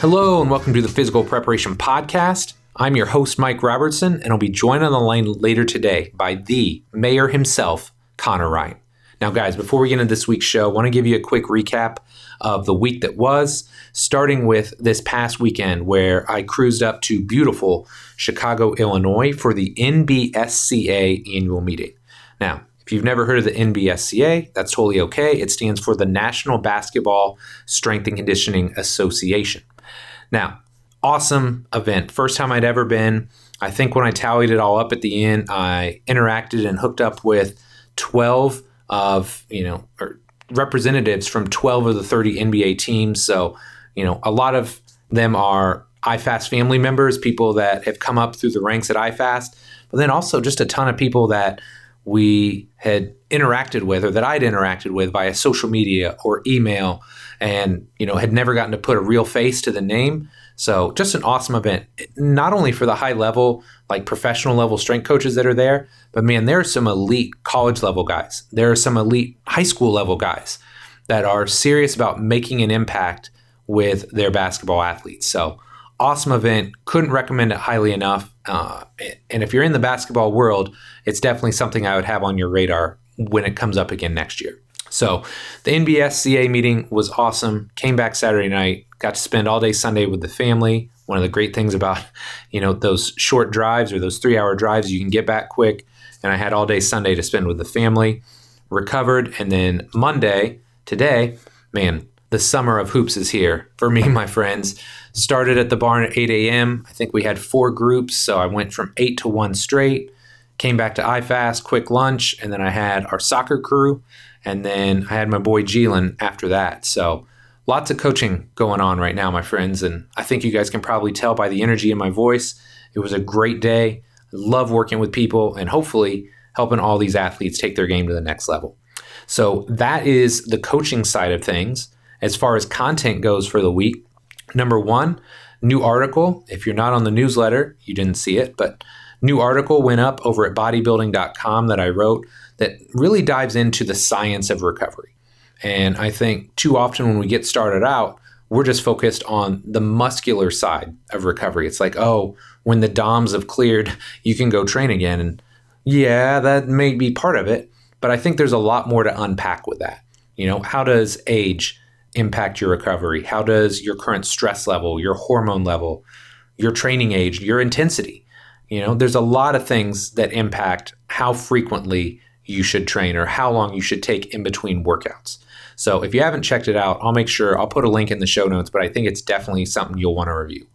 Hello, and welcome to the Physical Preparation Podcast. I'm your host, Mike Robertson, and I'll be joined on the line later today by the mayor himself, Connor Ryan. Now, guys, before we get into this week's show, I want to give you a quick recap of the week that was, starting with this past weekend where I cruised up to beautiful Chicago, Illinois for the NBSCA annual meeting. Now, if you've never heard of the NBSCA, that's totally okay. It stands for the National Basketball Strength and Conditioning Association. Now, awesome event. First time I'd ever been. I think when I tallied it all up at the end, I interacted and hooked up with 12 of, you know, representatives from 12 of the 30 NBA teams. So, you know, a lot of them are IFAST family members, people that have come up through the ranks at IFAST, but then also just a ton of people that we had interacted with or that I'd interacted with via social media or email and, you know, had never gotten to put a real face to the name. So just an awesome event, not only for the high level, like professional level strength coaches that are there, but man, there are some elite college level guys. There are some elite high school level guys that are serious about making an impact with their basketball athletes. So awesome event. Couldn't recommend it highly enough. Uh, and if you're in the basketball world, it's definitely something I would have on your radar when it comes up again next year. So the NBSCA meeting was awesome. Came back Saturday night, got to spend all day Sunday with the family. One of the great things about, you know, those short drives or those three hour drives, you can get back quick. And I had all day Sunday to spend with the family. Recovered, and then Monday, today, man, the summer of hoops is here for me, my friends. Started at the barn at 8 a.m. I think we had four groups, so I went from 8 to 1 straight. Came back to IFAST, quick lunch, and then I had our soccer crew, and then I had my boy Jeelan after that. So lots of coaching going on right now, my friends. And I think you guys can probably tell by the energy in my voice. It was a great day. I love working with people and hopefully helping all these athletes take their game to the next level. So that is the coaching side of things. As far as content goes for the week, number one, new article. If you're not on the newsletter, you didn't see it, but new article went up over at bodybuilding.com that I wrote that really dives into the science of recovery. And I think too often when we get started out, we're just focused on the muscular side of recovery. It's like, oh, when the DOMs have cleared, you can go train again. And yeah, that may be part of it, but I think there's a lot more to unpack with that. You know, how does age impact your recovery? How does your current stress level, your hormone level, your training age, your intensity? You know, there's a lot of things that impact how frequently you should train or how long you should take in between workouts. So if you haven't checked it out, I'll make sure I'll put a link in the show notes, but I think it's definitely something you'll want to review.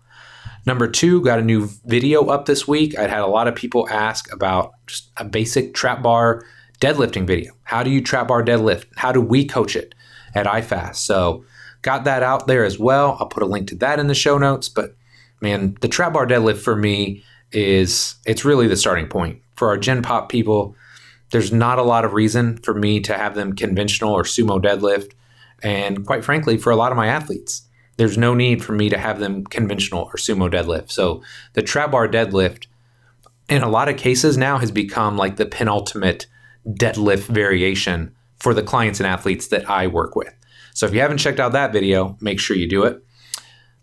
Number two, got a new video up this week. I'd had a lot of people ask about just a basic trap bar deadlifting video. How do you trap bar deadlift? How do we coach it at IFAST? So got that out there as well. I'll put a link to that in the show notes. But man, the trap bar deadlift for me is it's really the starting point. For our Gen Pop people, there's not a lot of reason for me to have them conventional or sumo deadlift. And quite frankly, for a lot of my athletes, there's no need for me to have them conventional or sumo deadlift. So the trap bar deadlift, in a lot of cases now, has become like the penultimate deadlift variation for the clients and athletes that I work with. So if you haven't checked out that video, make sure you do it.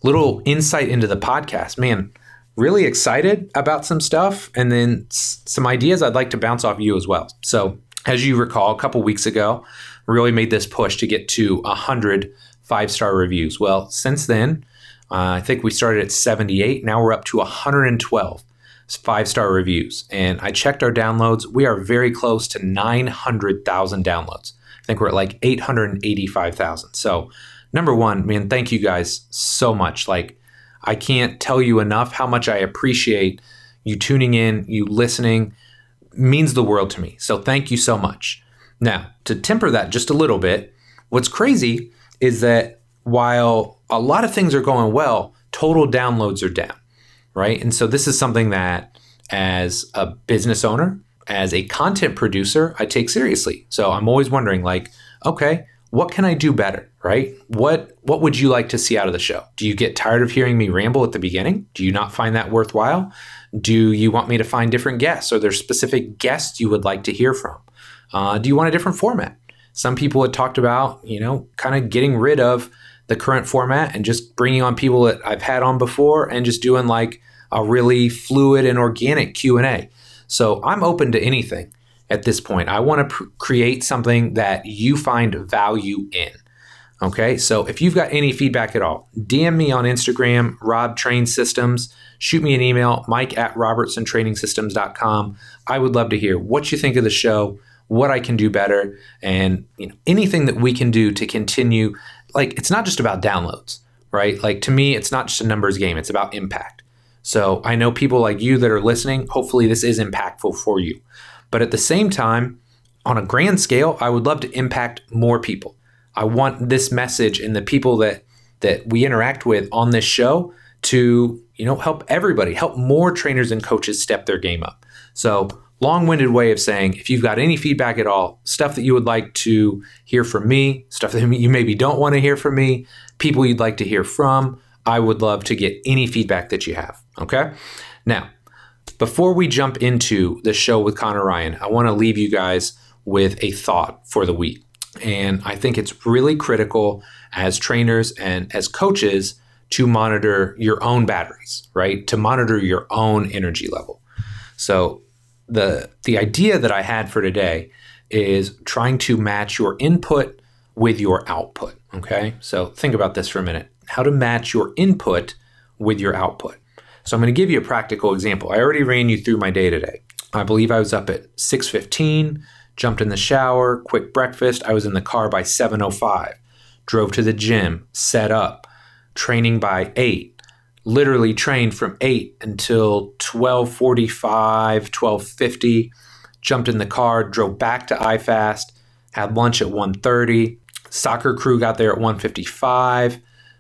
Little insight into the podcast. Man, really excited about some stuff and then some ideas I'd like to bounce off you as well. So, as you recall, a couple weeks ago, really made this push to get to 100 five star reviews. Well, since then, uh, I think we started at 78. Now we're up to 112 five star reviews. And I checked our downloads. We are very close to 900,000 downloads. I think we're at like 885,000. So, number one, man, thank you guys so much. Like, I can't tell you enough how much I appreciate you tuning in, you listening means the world to me. So thank you so much. Now, to temper that just a little bit, what's crazy is that while a lot of things are going well, total downloads are down, right? And so this is something that as a business owner, as a content producer, I take seriously. So I'm always wondering like, okay, what can I do better? Right? What what would you like to see out of the show? Do you get tired of hearing me ramble at the beginning? Do you not find that worthwhile? Do you want me to find different guests? Are there specific guests you would like to hear from? Uh, do you want a different format? Some people had talked about, you know, kind of getting rid of the current format and just bringing on people that I've had on before and just doing like a really fluid and organic Q&A. So I'm open to anything at this point. I want to pr- create something that you find value in. Okay, so if you've got any feedback at all, DM me on Instagram, Rob Train Systems. Shoot me an email, mike at robertsontrainingsystems.com. I would love to hear what you think of the show, what I can do better, and you know, anything that we can do to continue. Like, it's not just about downloads, right? Like, to me, it's not just a numbers game, it's about impact. So I know people like you that are listening, hopefully, this is impactful for you. But at the same time, on a grand scale, I would love to impact more people. I want this message and the people that that we interact with on this show to, you know, help everybody, help more trainers and coaches step their game up. So, long-winded way of saying if you've got any feedback at all, stuff that you would like to hear from me, stuff that you maybe don't want to hear from me, people you'd like to hear from, I would love to get any feedback that you have, okay? Now, before we jump into the show with Connor Ryan, I want to leave you guys with a thought for the week. And I think it's really critical as trainers and as coaches to monitor your own batteries, right? To monitor your own energy level. So the the idea that I had for today is trying to match your input with your output, okay? So think about this for a minute. How to match your input with your output. So I'm going to give you a practical example. I already ran you through my day today. I believe I was up at 6:15 jumped in the shower, quick breakfast. I was in the car by 7:05. Drove to the gym, set up, training by 8. Literally trained from 8 until 12:45, 12:50. Jumped in the car, drove back to iFast, had lunch at 1:30. Soccer crew got there at 1:55.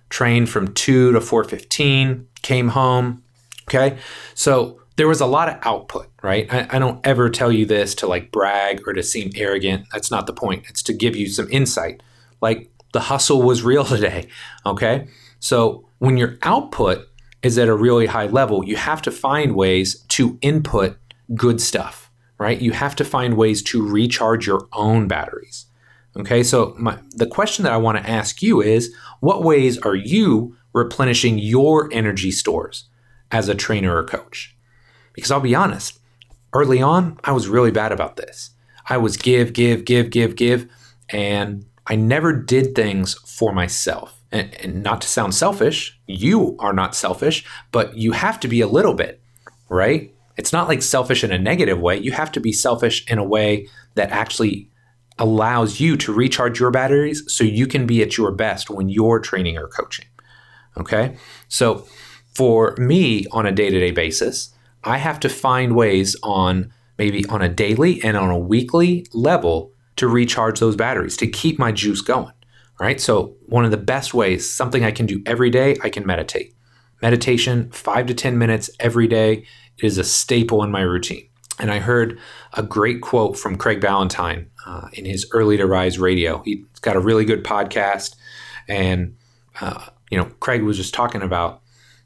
Trained from 2 to 4:15. Came home. Okay? So there was a lot of output, right? I, I, don't ever tell you this to like brag or to seem arrogant. That's not the point. It's to give you some insight. Like the hustle was real today, okay? So when your output is at a really high level, you have to find ways to input good stuff, right? You have to find ways to recharge your own batteries. Okay, so my, the question that I want to ask you is what ways are you replenishing your energy stores as a trainer or coach? Because I'll be honest, early on, I was really bad about this. I was give, give, give, give, give, and I never did things for myself. And, and, not to sound selfish, you are not selfish, but you have to be a little bit, right? It's not like selfish in a negative way. You have to be selfish in a way that actually allows you to recharge your batteries so you can be at your best when you're training or coaching. Okay? So for me on a day to day basis, I have to find ways on maybe on a daily and on a weekly level to recharge those batteries to keep my juice going. Right. So, one of the best ways, something I can do every day, I can meditate. Meditation, five to 10 minutes every day, is a staple in my routine. And I heard a great quote from Craig Ballantyne uh, in his Early to Rise radio. He's got a really good podcast. And, uh, you know, Craig was just talking about,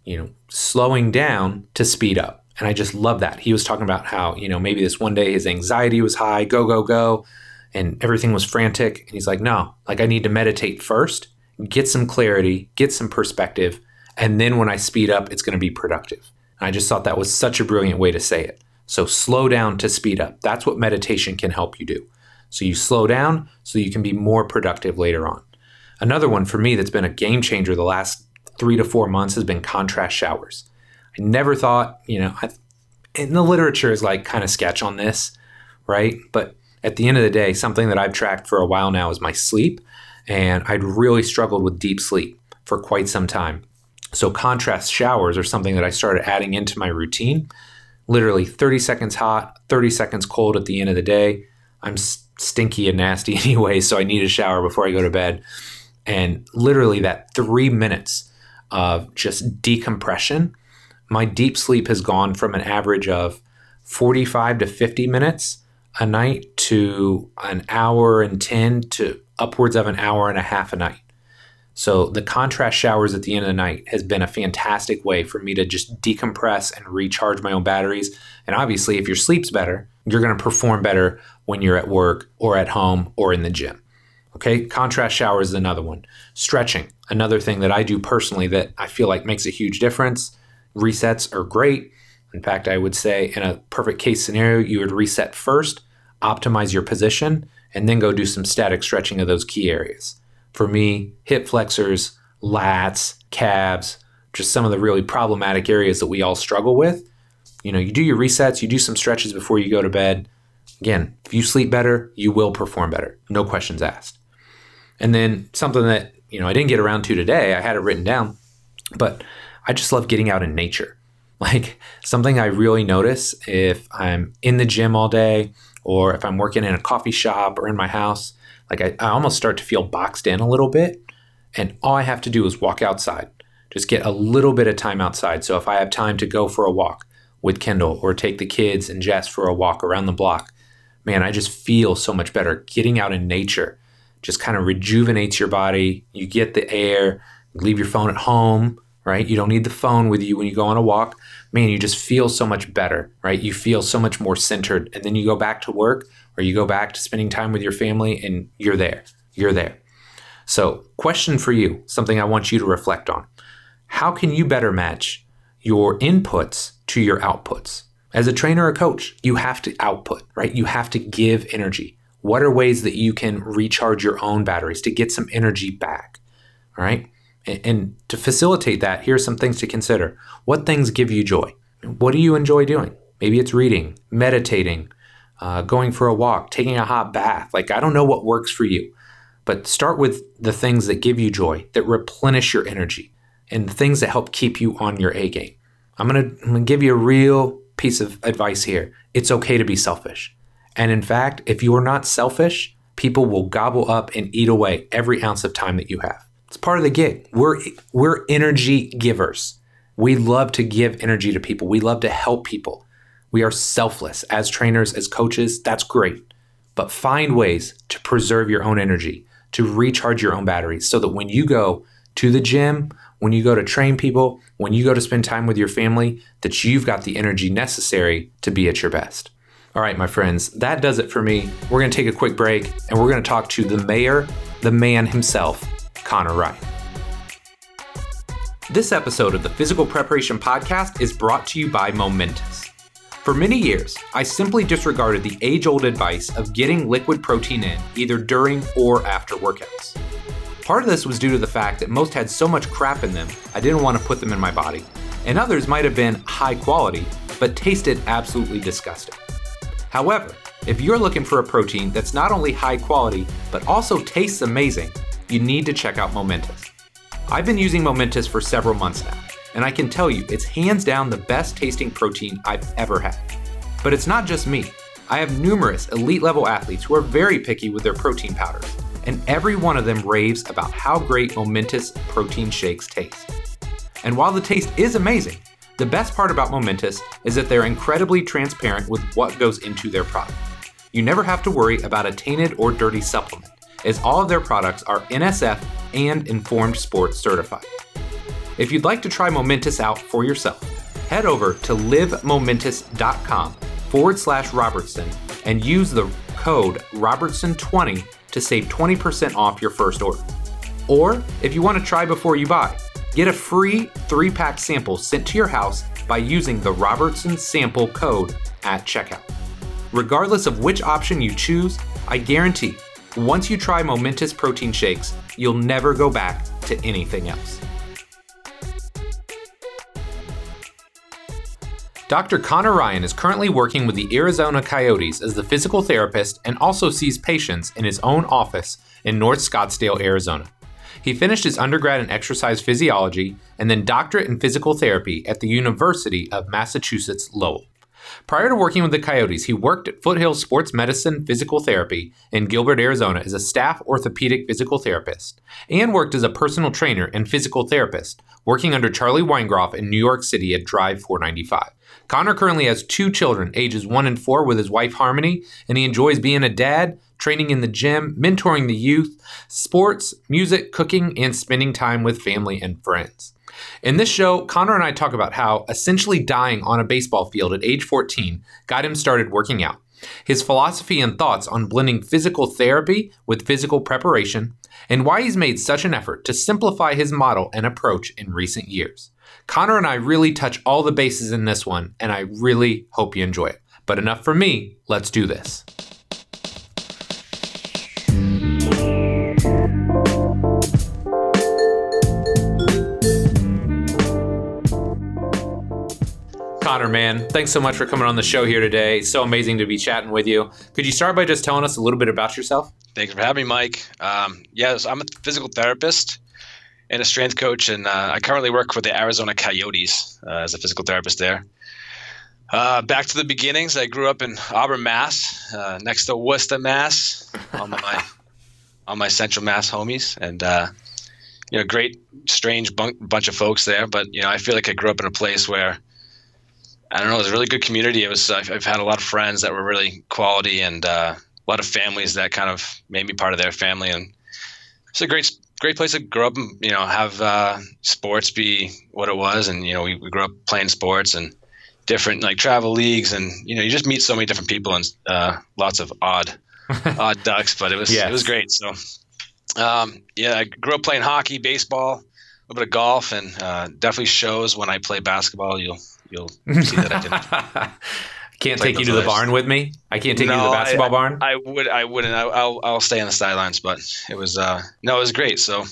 you know, slowing down to speed up and I just love that. He was talking about how, you know, maybe this one day his anxiety was high, go, go, go, and everything was frantic. And he's like, no, like I need to meditate first, get some clarity, get some perspective. And then when I speed up, it's going to be productive. And I just thought that was such a brilliant way to say it. So slow down to speed up. That's what meditation can help you do. So you slow down so you can be more productive later on. Another one for me that's been a game changer the last three to four months has been contrast showers. I never thought, you know, I, and the literature is like kind of sketch on this, right? But at the end of the day, something that I've tracked for a while now is my sleep. And I'd really struggled with deep sleep for quite some time. So, contrast showers are something that I started adding into my routine. Literally 30 seconds hot, 30 seconds cold at the end of the day. I'm stinky and nasty anyway, so I need a shower before I go to bed. And literally, that three minutes of just decompression my deep sleep has gone from an average of 45 to 50 minutes a night to an hour and 10 to upwards of an hour and a half a night. So the contrast showers at the end of the night has been a fantastic way for me to just decompress and recharge my own batteries. And obviously, if your sleep's better, you're going to perform better when you're at work or at home or in the gym. Okay, contrast shower is another one. Stretching, another thing that I do personally that I feel like makes a huge difference. Resets are great. In fact, I would say in a perfect case scenario, you would reset first, optimize your position, and then go do some static stretching of those key areas. For me, hip flexors, lats, calves, just some of the really problematic areas that we all struggle with. You know, you do your resets, you do some stretches before you go to bed. Again, if you sleep better, you will perform better. No questions asked. And then something that, you know, I didn't get around to today, I had it written down, but I just love getting out in nature. Like something I really notice if I'm in the gym all day or if I'm working in a coffee shop or in my house, like I, I almost start to feel boxed in a little bit. And all I have to do is walk outside, just get a little bit of time outside. So if I have time to go for a walk with Kendall or take the kids and Jess for a walk around the block, man, I just feel so much better. Getting out in nature just kind of rejuvenates your body. You get the air, leave your phone at home, right? You don't need the phone with you when you go on a walk. Man, you just feel so much better, right? You feel so much more centered. And then you go back to work or you go back to spending time with your family and you're there. You're there. So, question for you, something I want you to reflect on. How can you better match your inputs to your outputs? As a trainer or coach, you have to output, right? You have to give energy. What are ways that you can recharge your own batteries to get some energy back? All right. And to facilitate that, here are some things to consider. What things give you joy? What do you enjoy doing? Maybe it's reading, meditating, uh, going for a walk, taking a hot bath. Like, I don't know what works for you, but start with the things that give you joy, that replenish your energy, and the things that help keep you on your A game. I'm going to give you a real piece of advice here. It's okay to be selfish. And in fact, if you are not selfish, people will gobble up and eat away every ounce of time that you have. It's part of the gig. We're we're energy givers. We love to give energy to people. We love to help people. We are selfless as trainers, as coaches. That's great. But find ways to preserve your own energy, to recharge your own batteries so that when you go to the gym, when you go to train people, when you go to spend time with your family, that you've got the energy necessary to be at your best. All right, my friends, that does it for me. We're going to take a quick break and we're going to talk to the mayor, the man himself, Connor Ryan. This episode of the Physical Preparation Podcast is brought to you by Momentous. For many years, I simply disregarded the age old advice of getting liquid protein in either during or after workouts. Part of this was due to the fact that most had so much crap in them, I didn't want to put them in my body, and others might have been high quality, but tasted absolutely disgusting. However, if you're looking for a protein that's not only high quality, but also tastes amazing, you need to check out Momentous. I've been using Momentous for several months now, and I can tell you it's hands down the best tasting protein I've ever had. But it's not just me. I have numerous elite level athletes who are very picky with their protein powders, and every one of them raves about how great Momentous protein shakes taste. And while the taste is amazing, the best part about Momentous is that they're incredibly transparent with what goes into their product. You never have to worry about a tainted or dirty supplement as all of their products are NSF and Informed Sports certified. If you'd like to try Momentous out for yourself, head over to livemomentous.com forward slash Robertson and use the code Robertson20 to save 20% off your first order. Or if you want to try before you buy, get a free three pack sample sent to your house by using the Robertson sample code at checkout. Regardless of which option you choose, I guarantee once you try Momentous protein shakes, you'll never go back to anything else. Dr. Connor Ryan is currently working with the Arizona Coyotes as the physical therapist and also sees patients in his own office in North Scottsdale, Arizona. He finished his undergrad in exercise physiology and then doctorate in physical therapy at the University of Massachusetts Lowell. Prior to working with the Coyotes, he worked at Foothill Sports Medicine Physical Therapy in Gilbert, Arizona as a staff orthopedic physical therapist, and worked as a personal trainer and physical therapist, working under Charlie Weingroff in New York City at Drive 495. Connor currently has two children, ages 1 and 4, with his wife Harmony, and he enjoys being a dad, training in the gym, mentoring the youth, sports, music, cooking, and spending time with family and friends. In this show, Connor and I talk about how essentially dying on a baseball field at age 14 got him started working out, his philosophy and thoughts on blending physical therapy with physical preparation, and why he's made such an effort to simplify his model and approach in recent years. Connor and I really touch all the bases in this one, and I really hope you enjoy it. But enough for me, let's do this. Connor, man, thanks so much for coming on the show here today. It's so amazing to be chatting with you. Could you start by just telling us a little bit about yourself? Thanks for having me, Mike. Um, yes, I'm a physical therapist and a strength coach, and uh, I currently work for the Arizona Coyotes uh, as a physical therapist there. Uh, back to the beginnings. I grew up in Auburn, Mass, uh, next to Worcester, Mass, on my on my Central Mass homies, and uh, you know, great, strange bun- bunch of folks there. But you know, I feel like I grew up in a place where I don't know, it was a really good community. It was I've, I've had a lot of friends that were really quality, and uh, a lot of families that kind of made me part of their family, and it's a great great place to grow up and you know have uh, sports be what it was. And you know we, we grew up playing sports and different like travel leagues. And you know you just meet so many different people and uh, lots of odd odd ducks but it was yes. it was great. So um, yeah I grew up playing hockey baseball a little bit of golf and uh, definitely shows when I play basketball. You'll you'll see that I didn't Can't take you to the barn with me. I can't take no, you to the basketball I, barn. I would. I wouldn't. I, will I'll stay on the sidelines. But it was. Uh, no, it was great. So,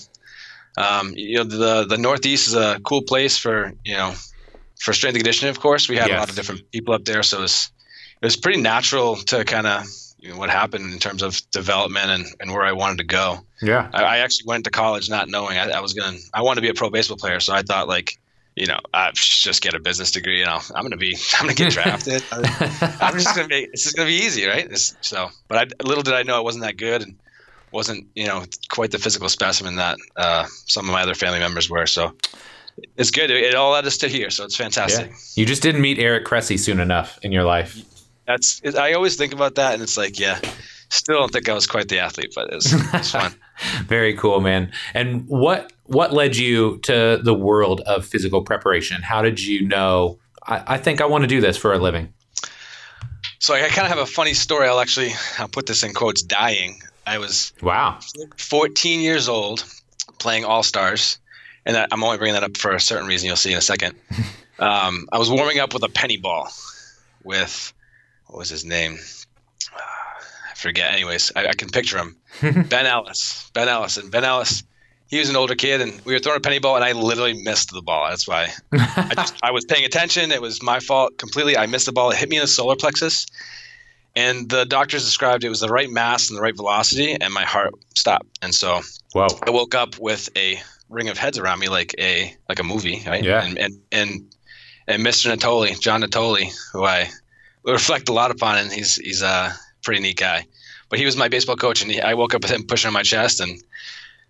um, you know, the the Northeast is a cool place for you know, for strength and conditioning. Of course, we had yes. a lot of different people up there, so it was it was pretty natural to kind of you know, what happened in terms of development and, and where I wanted to go. Yeah, I, I actually went to college not knowing I, I was gonna. I wanted to be a pro baseball player, so I thought like you know, I just get a business degree. You know, I'm gonna be, I'm gonna get drafted. I'm just gonna be, it's just gonna be easy, right? It's, so, but I, little did I know it wasn't that good and wasn't, you know, quite the physical specimen that uh, some of my other family members were. So, it's good. It, it all led us to here, so it's fantastic. Yeah. You just didn't meet Eric Cressey soon enough in your life. That's, I always think about that, and it's like, yeah, still don't think I was quite the athlete, but it was, it was fun. Very cool, man. And what what led you to the world of physical preparation? How did you know? I, I think I want to do this for a living. So I kind of have a funny story. I'll actually I'll put this in quotes. Dying. I was wow 14 years old playing All Stars, and I'm only bringing that up for a certain reason. You'll see in a second. Um, I was warming up with a penny ball with what was his name? Forget. Anyways, I, I can picture him. ben Ellis. Ben Ellis. And Ben Ellis, he was an older kid, and we were throwing a penny ball, and I literally missed the ball. That's why I, just, I was paying attention. It was my fault completely. I missed the ball. It hit me in the solar plexus. And the doctors described it was the right mass and the right velocity, and my heart stopped. And so wow. I woke up with a ring of heads around me, like a like a movie, right? Yeah. And and and, and Mr. Natoli, John Natoli, who I reflect a lot upon, and he's he's a pretty neat guy. But he was my baseball coach, and he, I woke up with him pushing on my chest. And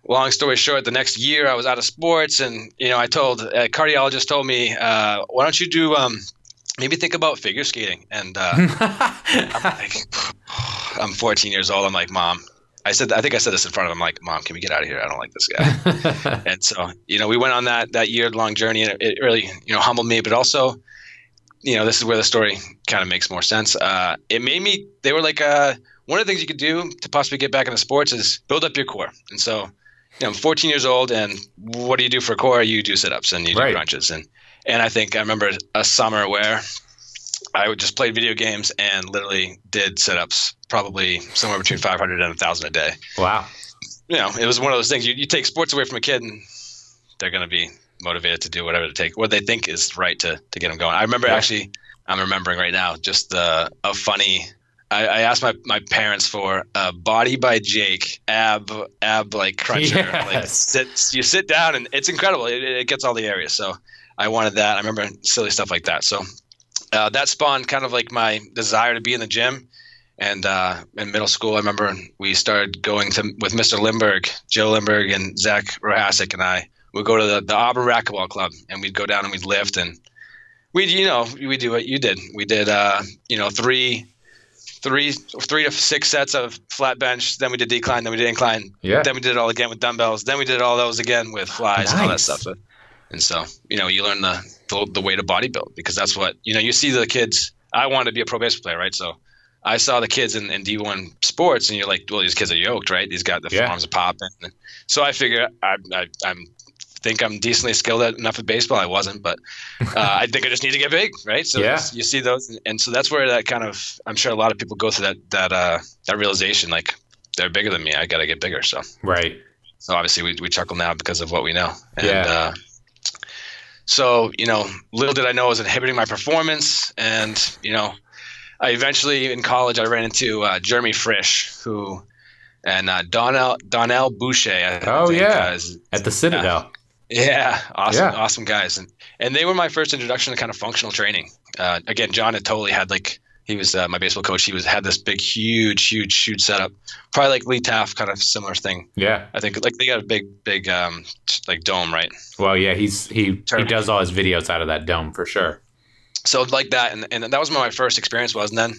long story short, the next year I was out of sports, and you know I told a cardiologist told me, uh, why don't you do um, maybe think about figure skating? And uh, I'm like, I'm 14 years old. I'm like, mom. I said, I think I said this in front of him. like, mom, can we get out of here? I don't like this guy. and so, you know, we went on that that year long journey, and it, it really, you know, humbled me, but also you know, this is where the story kind of makes more sense. Uh, it made me. They were like, uh, one of the things you could do to possibly get back into sports is build up your core. And so, you know, I'm 14 years old, and what do you do for core? You do sit ups and you do right. crunches. And and I think I remember a summer where I would just play video games and literally did sit ups, probably somewhere between 500 and 1,000 a day. Wow. You know, it was one of those things. You, you take sports away from a kid, and they're going to be motivated to do whatever to take what they think is right to to get them going. I remember yeah. actually. I'm remembering right now just the a funny I, I, asked my, my parents for a Body by Jake ab ab like cruncher. Yes. Like sit, you sit down and it's incredible. It, it, gets all the areas. So I wanted that. I remember silly stuff like that. So uh, that spawned kind of like my desire to be in the gym. And uh, in middle school, I remember we started going to with Mr. Limberg, Joe Limberg, and Zach Rohasek, and I. We'd go to the, the Auburn Racquetball Club, and we'd go down and we'd lift, and we, you know, we do what you did. We did, uh, you know, three three three to six sets of flat bench. Then we did decline. Then we did incline. Yeah. Then we did it all again with dumbbells. Then we did all those again with flies nice. and all that stuff. And so you know you learn the, the, the way to body build because that's what you know you see the kids. I wanted to be a pro baseball player, right? So I saw the kids in, in D1 sports, and you're like, well, these kids are yoked, right? These got the Yeah. arms are popping. So I figure I, I, I'm think I'm decently skilled at enough at baseball. I wasn't, but uh, I think I just need to get big, right? So Yeah. you see those, and, and so that's where that kind of I'm sure a lot of people go through that that uh, that realization, like they're bigger than me. I got to get bigger. So Right. so obviously we, we chuckle now because of what we know. And, Yeah. Uh, so you know, little did I know it was inhibiting my performance, and you know, I eventually in college I ran into uh, Jeremy Frisch, who and uh, Donnell Donnell Boucher. I Oh, think, yeah. uh, is- At the Citadel. Yeah, awesome, Yeah. awesome guys, and and they were my first introduction to kind of functional training. Uh, again, John Natoli had like he was uh, my baseball coach. He was had this big, huge, huge, huge setup, probably like Lee Taft, kind of similar thing. Yeah. I think like they got a big, big um, like dome, right? Well, yeah, he's he he does all his videos out of that dome for sure. So like that, and, and that was my first experience was. And then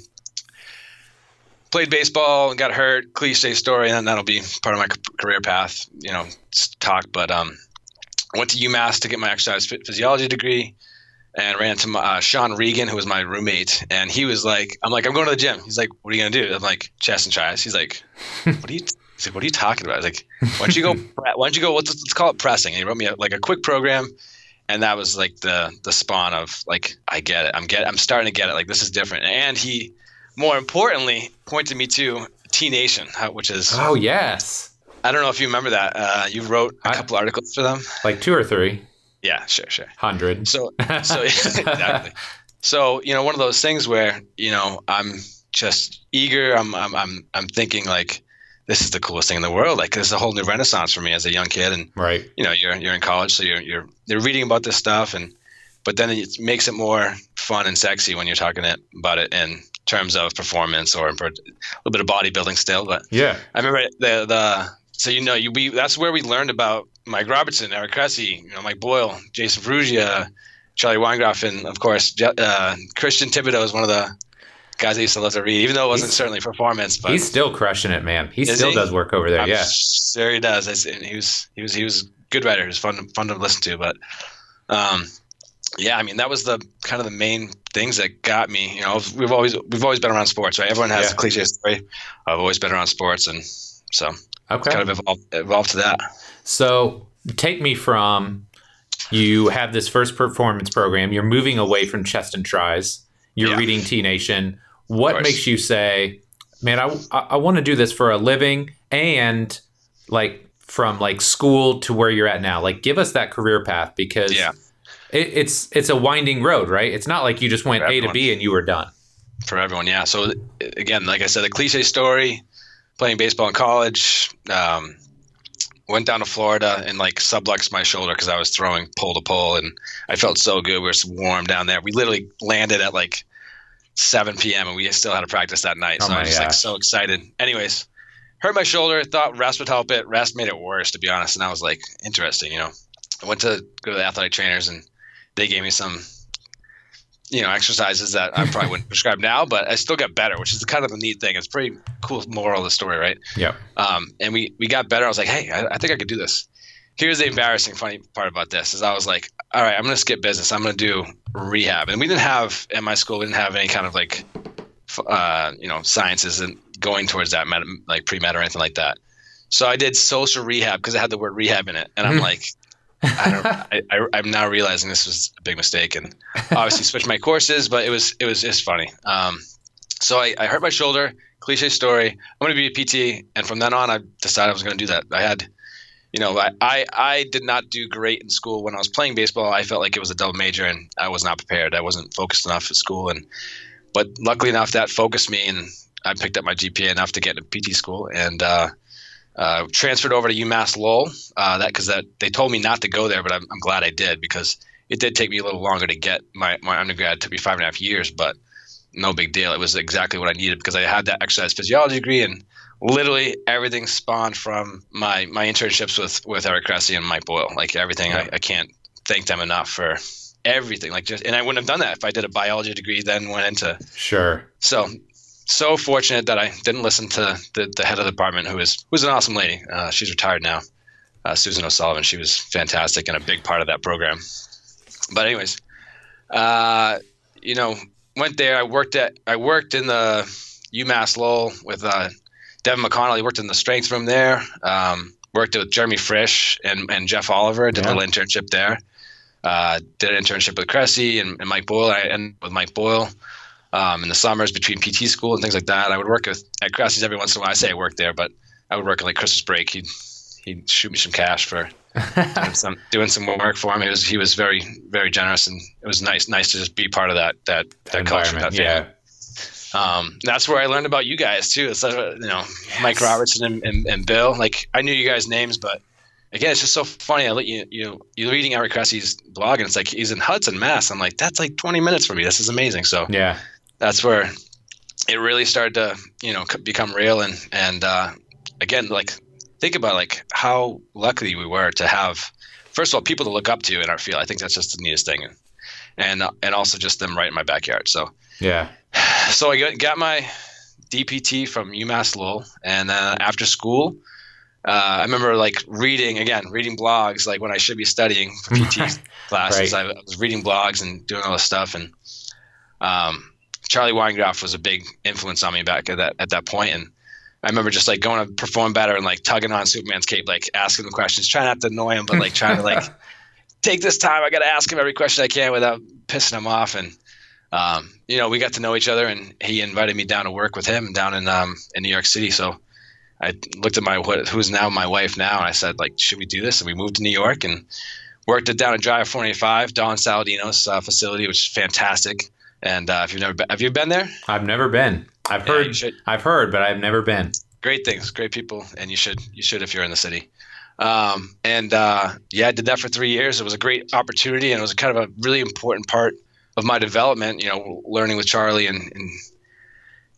played baseball and got hurt. Cliche story, and then that'll be part of my career path, you know, talk. But um, I went to UMass to get my exercise physiology degree, and ran into my, uh, Sean Regan, who was my roommate, and he was like, "I'm like, I'm going to the gym." He's like, "What are you gonna do?" I'm like, "Chest and tries." He's like, "What are you?" He's like, "What are you talking about?" I was like, "Why don't you go? Why don't you go? Let's, let's call it pressing." And he wrote me a, like a quick program, and that was like the the spawn of like I get it. I'm get. I'm starting to get it. Like this is different. And he, more importantly, pointed me to T Nation, which is Oh yes, I don't know if you remember that. Uh, you wrote a I- couple articles for them. like two or three Yeah, sure, sure. hundred. So so exactly. So you know, one of those things where you know I'm just eager. I'm I'm I'm I'm thinking like this is the coolest thing in the world. Like this is a whole new renaissance for me as a young kid, and right. you know you're you're in college, so you're you're you're reading about this stuff, and but then it makes it more fun and sexy when you're talking it, about it in terms of performance or a little bit of bodybuilding still. But Yeah. I remember the the so you know you we that's where we learned about Mike Robertson, Eric Cressey, you know Mike Boyle, Jason Ferrugia, Charlie Weingroff, and of course uh, Christian Thibaudeau is one of the guys I used to love to read, even though it wasn't He's- certainly performance. But He's still crushing it, man. He still he? does work over there. I'm yeah. sure he does. It's- he was he was he was a good writer. He was fun fun to listen to. But um, yeah, I mean that was the kind of the main things that got me. You know, we've always we've always been around sports, right? Everyone has Yeah. a cliche story. I've always been around sports, and so Okay. kind of evolved, evolved to that. So take me from you have this first performance program. You're moving away from chest and tries. You're Yeah. reading T Nation. What makes you say, "Man, I I, I want to do this for a living," and like from like school to where you're at now? Like, give us that career path because Yeah. it, it's it's a winding road, right? It's not like you just went A to. B and you were done. for everyone. Yeah. So again, like I said, the cliche story: playing baseball in college. Um, went down to Florida and like subluxed my shoulder because I was throwing pole to pole, and I felt so good. We were so warm down there. We literally landed at like 7 p.m. and we still had to practice that night. Oh so I was just like so excited. Anyways, hurt my shoulder. Thought rest would help it. Rest made it worse, to be honest. And I was like, interesting. You know, I went to go to the athletic trainers and they gave me some you know exercises that I probably wouldn't prescribe now, but I still got better, which is kind of a neat thing. It's pretty cool moral of the story, right? Yep. Um, and we we got better. I was like, hey, I, I think I could do this. Here's the embarrassing, funny part about this is I was like, all right, I'm gonna skip business. I'm gonna do rehab, and we didn't have at my school we didn't have any kind of like, uh, you know, sciences and going towards that med, like pre med or anything like that. So I did social rehab because it had the word rehab in it, and I'm Mhm. like, I don't. I, I, I'm now realizing this was a big mistake, and obviously switched my courses, but it was it was just funny. Um, so I, I hurt my shoulder. Cliche story. I'm going to be a PT, and from then on, I decided I was going to do that. I had, you know, I, I I did not do great in school when I was playing baseball. I felt like it was a double major, and I was not prepared. I wasn't focused enough at school, and but luckily enough, that focused me, and I picked up my GPA enough to get into PT school, and uh, uh, transferred over to UMass Lowell. Uh, that because that they told me not to go there, but I'm, I'm glad I did because it did take me a little longer to get my, my undergrad. It took me five and a half years, but no big deal. It was exactly what I needed because I had that exercise physiology degree and literally everything spawned from my my internships with with Eric Cressey and Mike Boyle. Like everything, I, I can't thank them enough for everything. Like just and I wouldn't have done that if I did a biology degree then went into Sure. so so fortunate that I didn't listen to the, the head of the department, who is who's an awesome lady. Uh, she's retired now, uh, Susan O'Sullivan. She was fantastic and a big part of that program. But anyways, uh, you know, went there. I worked at I worked in the UMass Lowell with uh, Devin McConnell. He worked in the strength room there. Um, worked with Jeremy Frisch and, and Jeff Oliver. Did Yeah. a little internship there. Uh, did an internship with Cressey and, and Mike Boyle. I ended with Mike Boyle um, in the summers between PT school and things like that. I would work with at Cressey's every once in a while. I say I worked there, but I would work on like Christmas break. He'd he'd shoot me some cash for doing some doing some work for him. He was he was very very generous, and it was nice nice to just be part of that that that culture. That family. yeah. Um, that's where I learned about you guys too. It's uh, you know Mike Robertson and, and, and Bill. Like I knew you guys' names, but again, it's just so funny. I let you you you're reading Eric Cressey's blog, and it's like he's in Hudson, Mass. I'm like that's like 20 minutes for me. This is amazing. So Yeah. That's where it really started to you know become real. And and uh, again, like think about like how lucky we were to have first of all people to look up to in our field. I think that's just the neatest thing, and uh, and also just them right in my backyard. So Yeah. so I got, got my DPT from UMass Lowell, and then after school, uh, I remember like reading again, reading blogs like when I should be studying for PT classes. Right. I, I was reading blogs and doing all this stuff, and um, Charlie Weingroff was a big influence on me back at that at that point, and I remember just like going to perform better and like tugging on Superman's cape, like asking him questions, trying not to annoy him, but like trying to like take this time. I got to ask him every question I can without pissing him off, and um, you know, we got to know each other, and he invited me down to work with him down in um, in New York City. So I looked at my what, who's now my wife now, and I said, like, should we do this? And we moved to New York and worked it down at Drive 485, Don Saladino's uh, facility, which is fantastic. And uh, if you've never been, have you been there? I've never been. I've Yeah, heard. I've heard, but I've never been. Great things, great people, and you should you should if you're in the city. Um, and uh, yeah, I did that for three years. It was a great opportunity, and it was kind of a really important part of my development. You know, learning with Charlie and, and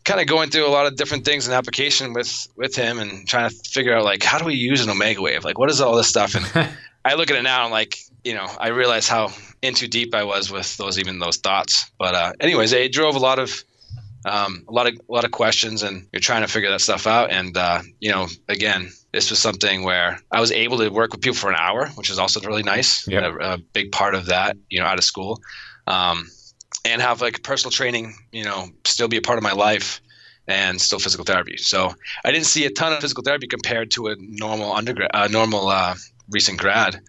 kind of going through a lot of different things in application with with him, and trying to figure out like how do we use an Omegawave? Like, what is all this stuff? And I look at it now, and I'm like you know, I realized how into deep I was with those even those thoughts. But uh, anyways, it drove a lot of um, a lot of a lot of questions, and you're trying to figure that stuff out. And uh, you know, again, this was something where I was able to work with people for an hour, which is also really nice. Yep. A, a big part of that, you know, out of school, um, and have like personal training, you know, still be a part of my life. And still physical therapy. So I didn't see a ton of physical therapy compared to a normal undergrad, uh, normal uh, recent grad.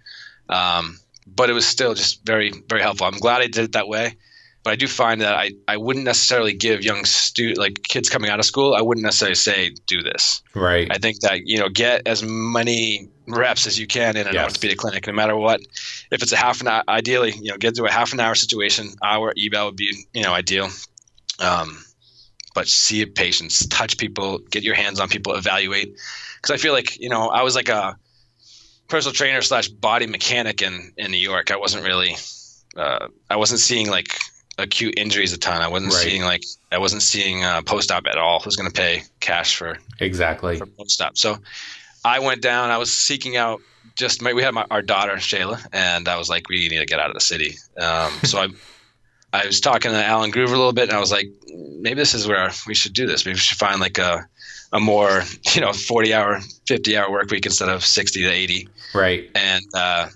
Um, but it was still just very, very helpful. I'm glad I did it that way. But I do find that I, I wouldn't necessarily give young stu like kids coming out of school, I wouldn't necessarily say do this. right. I think that, you know, get as many reps as you can in an Yes. orthopedic clinic, no matter what. If it's a half an hour, ideally, you know, get to a half an hour situation, hour eval would be, you know, ideal. Um, but see patients, touch people, get your hands on people, evaluate. Because I feel like, you know, I was like a personal trainer slash body mechanic in, in New York. I wasn't really, uh, I wasn't seeing like acute injuries a ton. I wasn't Right. seeing like, I wasn't seeing uh, post op at all. Who's going to pay cash for exactly. for post op. So I went down. I was seeking out just my, we had my, our daughter Shayla, and I was like, we need to get out of the city. Um, so I I was talking to Alan Groover a little bit, and I was like, maybe this is where we should do this. Maybe we should find like a a more you know 40 hour 50 hour work week instead of 60 to 80 Right. and uh,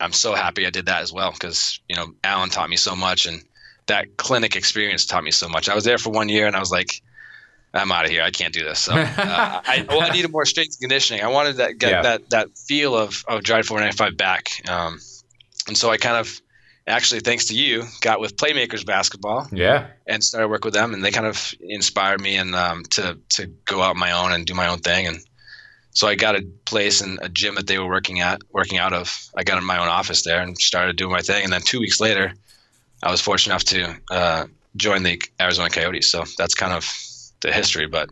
i'm so happy i did that as well because you know alan taught me so much and that clinic experience taught me so much. I was there for one year and i was like i'm out of here. I can't do this. So uh, I, well, I needed more strength and conditioning. I wanted that get Yeah. that that feel of of drive 495 back. Um, and so i kind of actually thanks to you got with playmakers basketball Yeah. and started work with them and they kind of inspired me and um, to to go out on my own and do my own thing. And so I got a place in a gym that they were working at working out of. I got in my own office there and started doing my thing. And then two weeks later I was fortunate enough to uh, join the Arizona Coyotes. So that's kind of the history but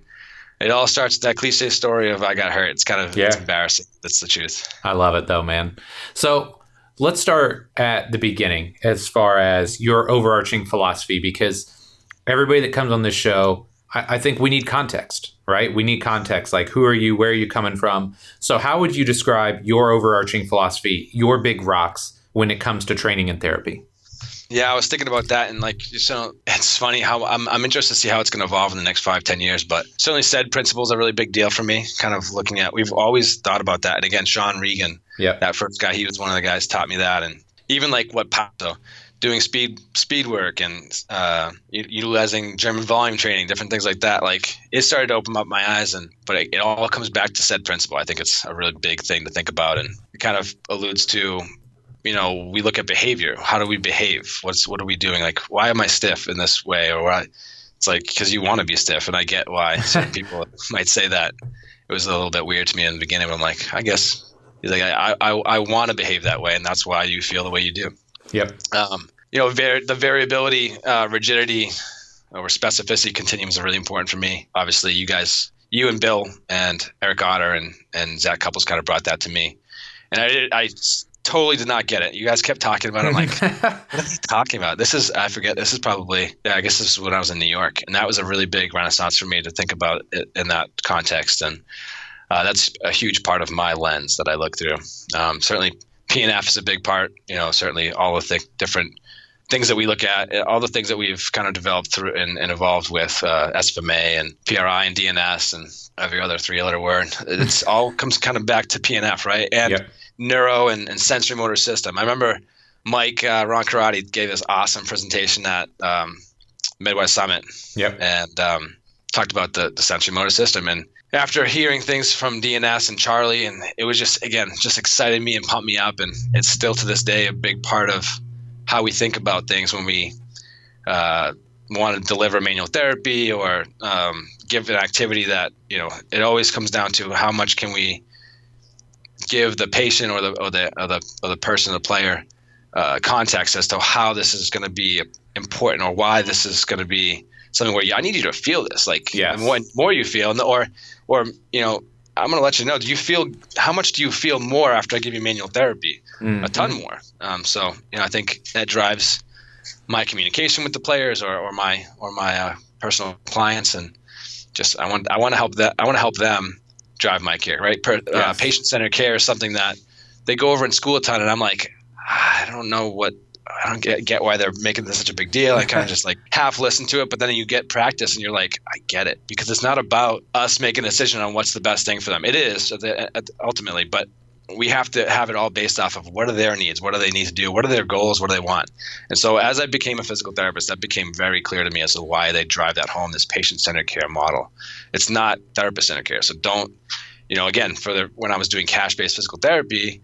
it all starts with that cliche story of I got hurt. It's kind of it's Yeah. embarrassing. That's the truth. I love it though, man. So let's start at the beginning as far as your overarching philosophy, because everybody that comes on this show, I, I think we need context, right? We need context. Like, who are you? Where are you coming from? So, how would you describe your overarching philosophy, your big rocks, when it comes to training and therapy? Yeah, I was thinking about that, and like, so it's funny how I'm, I'm interested to see how it's going to evolve in the next five, ten years. But certainly, said principles are a really big deal for me. Kind of looking at, we've always thought about that. And again, Sean Regan, Yep. that first guy, he was one of the guys taught me that, and even like what Pato, doing speed speed work and uh, utilizing German volume training, different things like that. Like it started to open up my eyes, and but it, it, all comes back to said principle. I think it's a really big thing to think about, and it kind of alludes to, you know, we look at behavior. How do we behave? What's what are we doing? Like why am I stiff in this way, or why? It's like because you want to be stiff, and I get why certain people might say that. It was a little bit weird to me in the beginning. But I'm like, I guess he's like, I I, I want to behave that way, and that's why you feel the way you do. Yep. Um, you know, var- the variability, uh, rigidity, or specificity continuums are really important for me. Obviously, you guys, you and Bill and Eric Oetter and and Zac Cupples kind of brought that to me, and I did, I totally did not get it. You guys kept talking about it. I'm like, what are you talking about? This is I forget. This is probably yeah. I guess this is when I was in New York, and that was a really big renaissance for me to think about it in that context, and uh, that's a huge part of my lens that I look through. Um, certainly, PNF is a big part. You know, certainly all of the different things that we look at, all the things that we've kind of developed through and, and evolved with uh, SFMA and PRI and DNS and every other three-letter word. It's all comes kind of back to PNF, right? And yep. neuro and, and sensory motor system. I remember Mike uh, Ron Karate gave this awesome presentation at um, Midwest Summit. Yep. And um, talked about the, the sensory motor system. And after hearing things from DNS and Charlie, and it was just again just excited me and pumped me up, and it's still to this day a big part of how we think about things when we uh, want to deliver manual therapy or um, give an activity that you know it always comes down to how much can we give the patient or the or the or the, or the person the player uh, context as to how this is going to be important or why this is going to be something where yeah, I need you to feel this like yeah more, more you feel or or you know I'm going to let you know. Do you feel how much do you feel more after I give you manual therapy? Mm-hmm. A ton more. Um, so you know, I think that drives my communication with the players or, or my or my uh, personal clients, and just I want I want to help that I want to help them drive my care. Right, per, uh, yes. uh, patient centered care is something that they go over in school a ton, and I'm like, ah, I don't know what I don't get get why they're making this such a big deal. I kind of just like half listen to it, but then you get practice and you're like, I get it because it's not about us making a decision on what's the best thing for them. It is ultimately, but we have to have it all based off of what are their needs, what do they need to do, what are their goals, what do they want. And so as I became a physical therapist, that became very clear to me as to why they drive that home, this patient-centered care model. It's not therapist-centered care. So don't, you know, again, for the when I was doing cash-based physical therapy,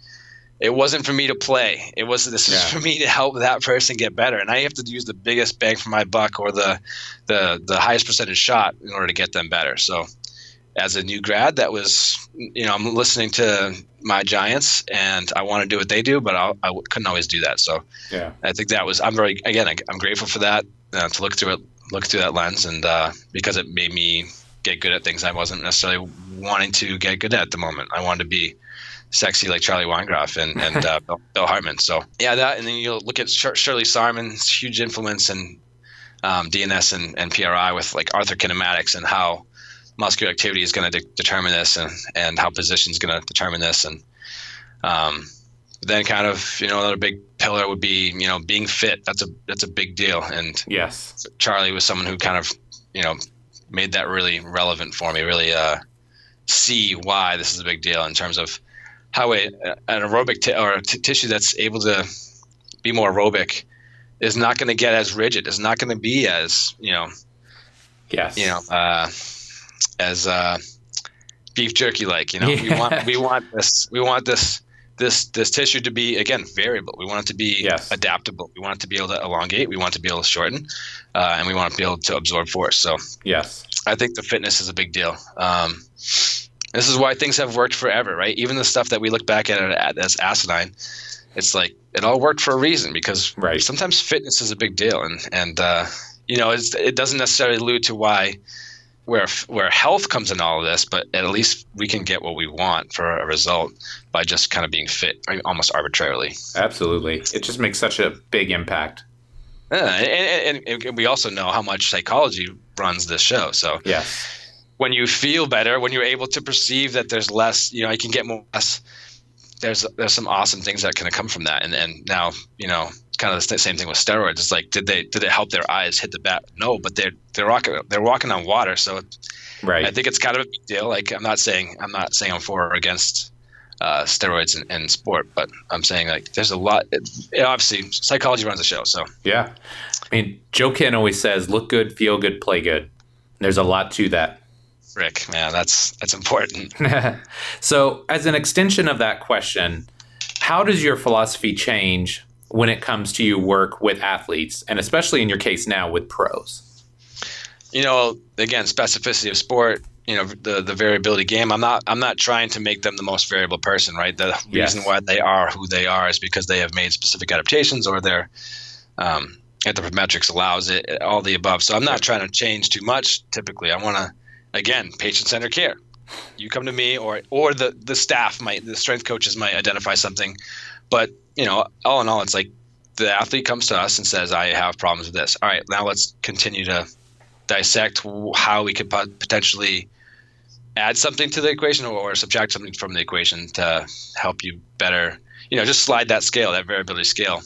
it wasn't for me to play. It was this yeah. is for me to help that person get better, and I have to use the biggest bang for my buck or the the the highest percentage shot in order to get them better. So, as a new grad, that was you know I'm listening to my giants, and I want to do what they do, but I, I couldn't always do that. So, yeah, I think that was I'm very again I'm grateful for that uh, to look through it look through that lens, and uh, because it made me get good at things I wasn't necessarily wanting to get good at, at the moment. I wanted to be sexy like Charlie Weingroff and, and uh, Bill, Hartman. So yeah, that and then you'll look at Shirley Sahrmann's huge influence in um, DNS and, and PRI with like arthrokinematics and how muscular activity is going to de- determine this and, and how position is going to determine this. And um, then kind of you know another big pillar would be you know being fit. That's a that's a big deal. And yes. Charlie was someone who kind of you know made that really relevant for me really uh, see why this is a big deal in terms of how a, an aerobic t- or t- tissue that's able to be more aerobic is not going to get as rigid. Is not going to be as you know, yes, you know, uh, as uh, beef jerky like. You know, yeah. we want we want this we want this this this tissue to be again variable. We want it to be yes. adaptable. We want it to be able to elongate. We want it to be able to shorten, uh, and we want to be able to absorb force. So yes, I think the fitness is a big deal. Um, this is why things have worked forever, right? Even the stuff that we look back at as asinine, it's like it all worked for a reason because right. sometimes fitness is a big deal, and and uh, you know it doesn't necessarily allude to why where where health comes in all of this, but at least we can get what we want for a result by just kind of being fit almost arbitrarily. Absolutely, it just makes such a big impact. Yeah, and, and, and we also know how much psychology runs this show. So yes when you feel better, when you're able to perceive that there's less, you know, you can get more less. There's there's some awesome things that can come from that, and and now you know, kind of the same thing with steroids. It's like, did they did it help their eyes hit the bat? No, but they're they're walking they're walking on water, so right. I think it's kind of a big deal. Like I'm not saying I'm not saying I'm for or against uh, steroids in, in, sport. But I'm saying like there's a lot. It, it obviously, psychology runs the show. So yeah, I mean, Joe Ken always says, "Look good, feel good, play good." There's a lot to that. Rick, man, that's that's important. so, as an extension of that question, how does your philosophy change when it comes to you work with athletes, and especially in your case now with pros? You know, again, specificity of sport. You know, the the variability game. I'm not I'm not trying to make them the most variable person, right? The yes. reason why they are who they are is because they have made specific adaptations or they're um, anthropometrics allows it, all the above. So I'm not trying to change too much. Typically, I want to again patient centered care. You come to me, or or the the staff might the strength coaches might identify something, but you know, all in all, it's like the athlete comes to us and says, "I have problems with this." All right, now let's continue to dissect how we could potentially add something to the equation or, or subtract something from the equation to help you better. You know, just slide that scale, that variability scale.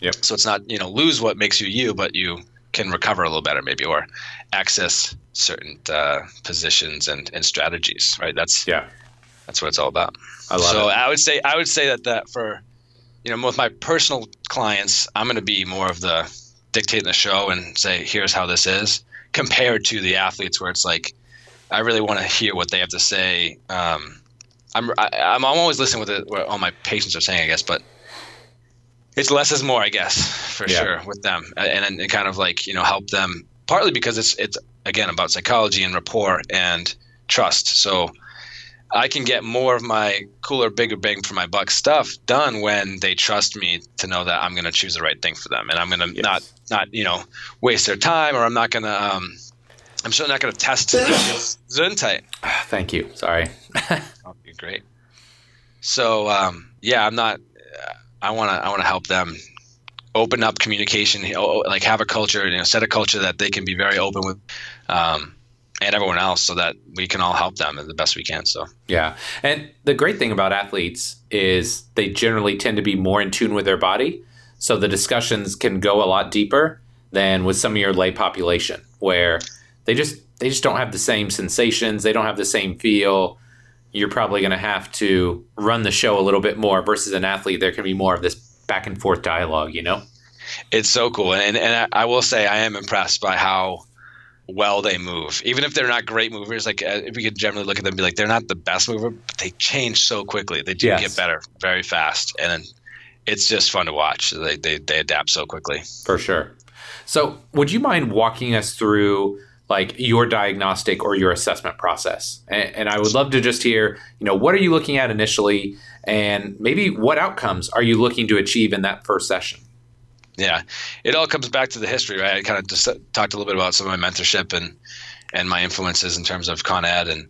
Yep. So it's not you know lose what makes you you, but you can recover a little better maybe or access certain uh, positions and, and strategies. Right. That's yeah. That's what it's all about. I love so it. I would say I would say that that for you know with my personal clients, I'm going to be more of the dictating the show and say here's how this is compared to the athletes where it's like I really want to hear what they have to say. Um, I'm I, am i am always listening with what all my patients are saying, I guess, but it's less is more, I guess, for yeah. sure with them, and, and kind of like you know help them partly because it's it's again about psychology and rapport and trust. So I can get more of my cooler, bigger bang for my buck stuff done when they trust me to know that I'm going to choose the right thing for them, and I'm going to yes. not not you know waste their time, or I'm not going to. Um, I'm sure not going to test Gesundheit. Thank you. Sorry. Great. So um, yeah, I'm not. I want to I want to help them open up communication, like have a culture, you know, set a culture that they can be very open with, um, and everyone else, so that we can all help them the best we can. So yeah, and the great thing about athletes is they generally tend to be more in tune with their body, so the discussions can go a lot deeper than with some of your lay population, where they just they just don't have the same sensations, they don't have the same feel you're probably going to have to run the show a little bit more versus an athlete. There can be more of this back and forth dialogue, you know? It's so cool. And, and I will say, I am impressed by how well they move. Even if they're not great movers, like uh, if we could generally look at them and be like, they're not the best mover, but they change so quickly. They do yes. get better very fast. And it's just fun to watch. They, they, they adapt so quickly. For sure. So, would you mind walking us through like your diagnostic or your assessment process. And, and, I would love to just hear, you know, what are you looking at initially, and maybe what outcomes are you looking to achieve in that first session? Yeah, it all comes back to the history, right? I kind of just talked a little bit about some of my mentorship and and my influences in terms of Con Ed, and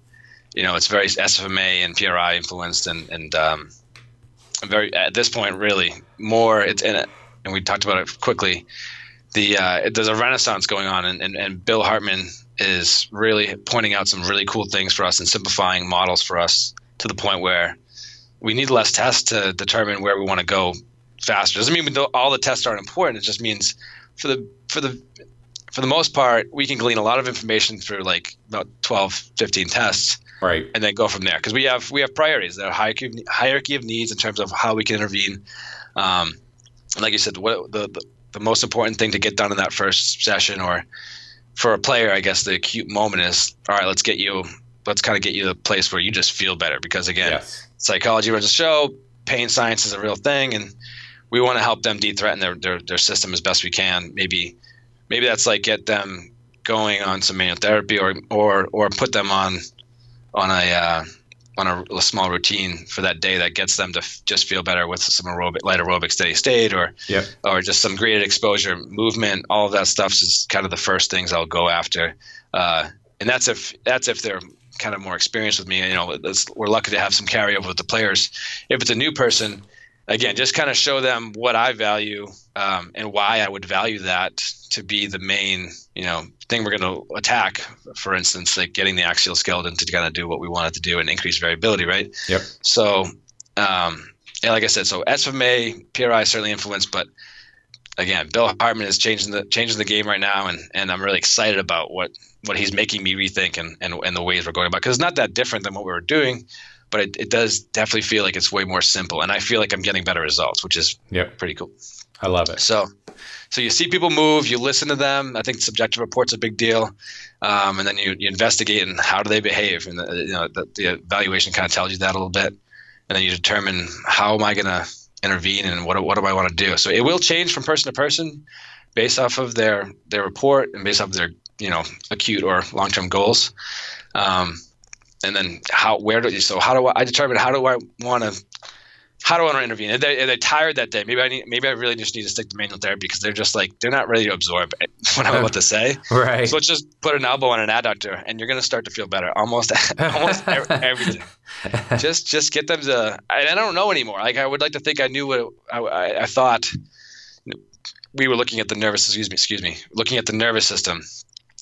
you know, it's very SFMA and PRI influenced, and and um, very at this point really more. It's in it, and we talked about it quickly the uh, there's a renaissance going on, and, and, and Bill Hartman is really pointing out some really cool things for us and simplifying models for us to the point where we need less tests to determine where we want to go faster. Doesn't mean all the tests aren't important. It just means for the for the for the most part, we can glean a lot of information through like about 12, 15 tests, right, and then go from there. Because we have we have priorities, the hierarchy of, hierarchy of needs in terms of how we can intervene. Um, like you said, what the, the the most important thing to get done in that first session or for a player i guess the acute moment is all right let's get you let's kind of get you to a place where you just feel better because again yes. Psychology runs a show pain science is a real thing and we want to help them de-threaten their, their, their system as best we can maybe maybe that's like get them going on some manual therapy or or or put them on on a uh, on a, a, small routine for that day that gets them to f- just feel better with some aerobic, light aerobic steady state or yep. or just some graded exposure movement. All of that stuff is kind of the first things I'll go after, uh, and that's if that's if they're kind of more experienced with me. You know, we're lucky to have some carryover with the players. If it's a new person, again, just kind of show them what I value um, and why I would value that to be the main, you know, thing we're going to attack. For instance, like getting the axial skeleton to kind of do what we want it to do and increase variability, right? Yep. So, um, yeah, like I said, so SFMA, PRI certainly influenced, but again, Bill Hartman is changing the changing the game right now, and and I'm really excited about what what he's making me rethink and and, and the ways we're going about because it's not that different than what we were doing but it, it does definitely feel like it's way more simple, and I feel like I'm getting better results, which is Yep. pretty cool. I love it. So, so you see people move, you listen to them. I think subjective report's a big deal, um, and then you, you investigate and how do they behave, and the, you know the, the evaluation kind of tells you that a little bit, and then you determine how am I going to intervene and what what do I want to do. So it will change from person to person, based off of their their report and based off of their you know acute or long term goals. Um, and then how where do you so how do I, I determine how do I want to how do I want to intervene? Are they, are they tired that day? Maybe I need, maybe I really just need to stick to manual therapy because they're just like they're not ready to absorb what I'm about to say. Right. So let's just put an elbow on an adductor, and you're going to start to feel better. Almost, almost everything. Just, just get them to. And I don't know anymore. Like I would like to think I knew what I, I, I thought. We were looking at the nervous. Excuse me. Excuse me. Looking at the nervous system,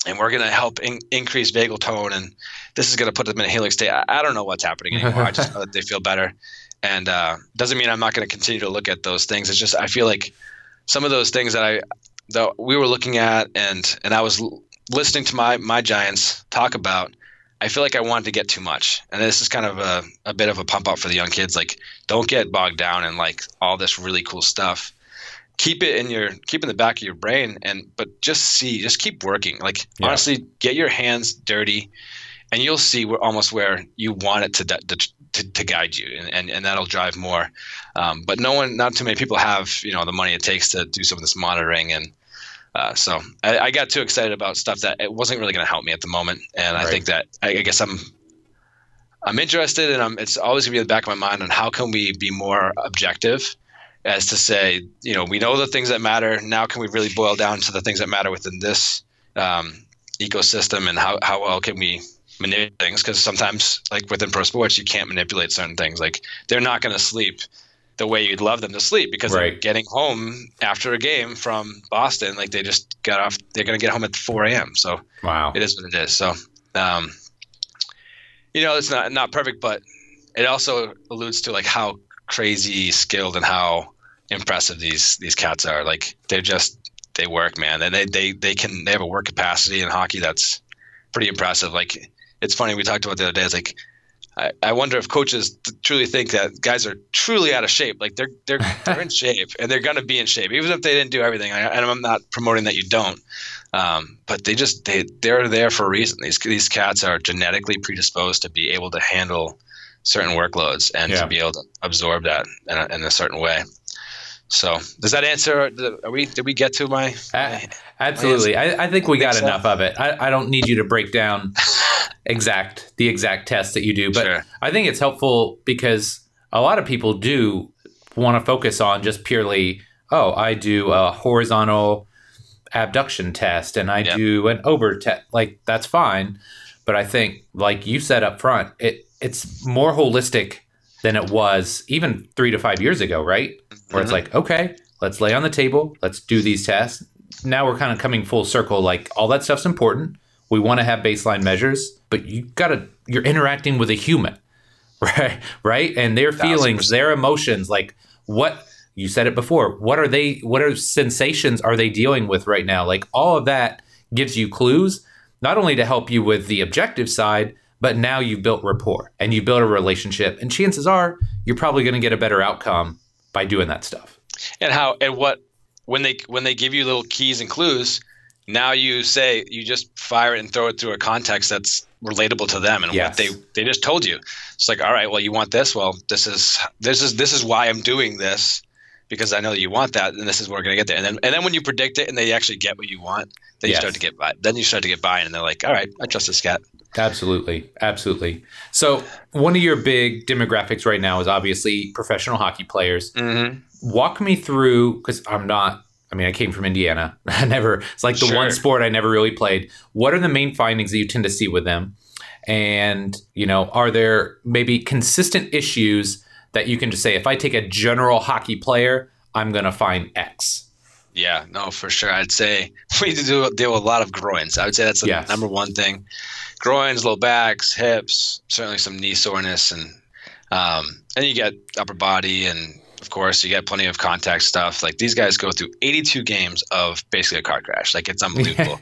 and we're going to help in, increase vagal tone, and this is going to put them in a healing state. I, I don't know what's happening anymore. I just know that they feel better, and uh, doesn't mean I'm not going to continue to look at those things. It's just I feel like some of those things that I that we were looking at, and and I was l- listening to my my giants talk about. I feel like I wanted to get too much, and this is kind of a, a bit of a pump up for the young kids. Like, don't get bogged down in like all this really cool stuff. Keep it in your keep in the back of your brain, and but just see, just keep working. Like Yeah. honestly, get your hands dirty, and you'll see where almost where you want it to to, to, guide you, and, and and that'll drive more. Um, but no one, not too many people have you know the money it takes to do some of this monitoring and. Uh, so I, I got too excited about stuff that it wasn't really going to help me at the moment, and I Right. think that I, I guess I'm I'm interested, and I'm, it's always going to be in the back of my mind on how can we be more objective, as to say, you know, we know the things that matter. Now, can we really boil down to the things that matter within this um, ecosystem, and how how well can we manipulate things? Because sometimes, like within pro sports, you can't manipulate certain things. Like they're not going to sleep the way you'd love them to sleep because they're getting home after a game from Boston. Like they just got off. They're going to get home at 4 a.m. So Wow. it is what it is. So, um, you know, it's not not perfect, but it also alludes to like how crazy skilled and how impressive these these cats are. Like they're just they work, man, and they they they can they have a work capacity in hockey that's pretty impressive. Like it's funny we talked about the other day. It's like. I, I wonder if coaches truly think that guys are truly out of shape. Like they're they're they're in shape and they're going to be in shape, even if they didn't do everything. I, and I'm not promoting that you don't, um, but they just they they're there for a reason. These these cats are genetically predisposed to be able to handle certain workloads and Yeah. to be able to absorb that in a, in a certain way. So does that answer? Are we did we get to my? A- Absolutely. I, I think we got think so. enough of it. I, I don't need you to break down exact the exact test that you do, but Sure. I think it's helpful because a lot of people do want to focus on just purely, oh, I do a horizontal abduction test and I Yep. do an over test. Like that's fine, but I think like you said up front, it it's more holistic than it was even 3 to 5 years ago, right? Where it's Mhm. like, okay, let's lay on the table, let's do these tests. Now we're kind of coming full circle like all that stuff's important. We want to have baseline measures, but you got to you're interacting with a human. Right? Right? And their feelings, their emotions, like what you said it before. What are they what are sensations are they dealing with right now? Like all of that gives you clues not only to help you with the objective side, but now you've built rapport and you build a relationship and chances are you're probably going to get a better outcome by doing that stuff. and how and what when they when they give you little keys and clues now you say you just fire it and throw it through a context that's relatable to them and Yes. what they they just told you. It's like all right well you want this? Well this is this is this is why i'm doing this because i know that you want that and this is where we're going to get there. And then and then when you predict it and they actually get what you want then you start to get by then you start to get buy-in and they're like all right i trust this cat Absolutely. Absolutely. So, one of your big demographics right now is obviously professional hockey players. mm-hmm. Walk me through cuz I'm not I mean, I came from Indiana. I never it's like the Sure. one sport I never really played. What are the main findings that you tend to see with them? And, you know, are there maybe consistent issues that you can just say if I take a general hockey player, I'm going to find X? Yeah, no, for sure. I'd say we do deal with a lot of groins. I would say that's the Yes. number one thing. Groins, low backs, hips, certainly some knee soreness, and um, and you get upper body, and of course you get plenty of contact stuff. Like these guys go through 82 games of basically a car crash. Like it's unbelievable.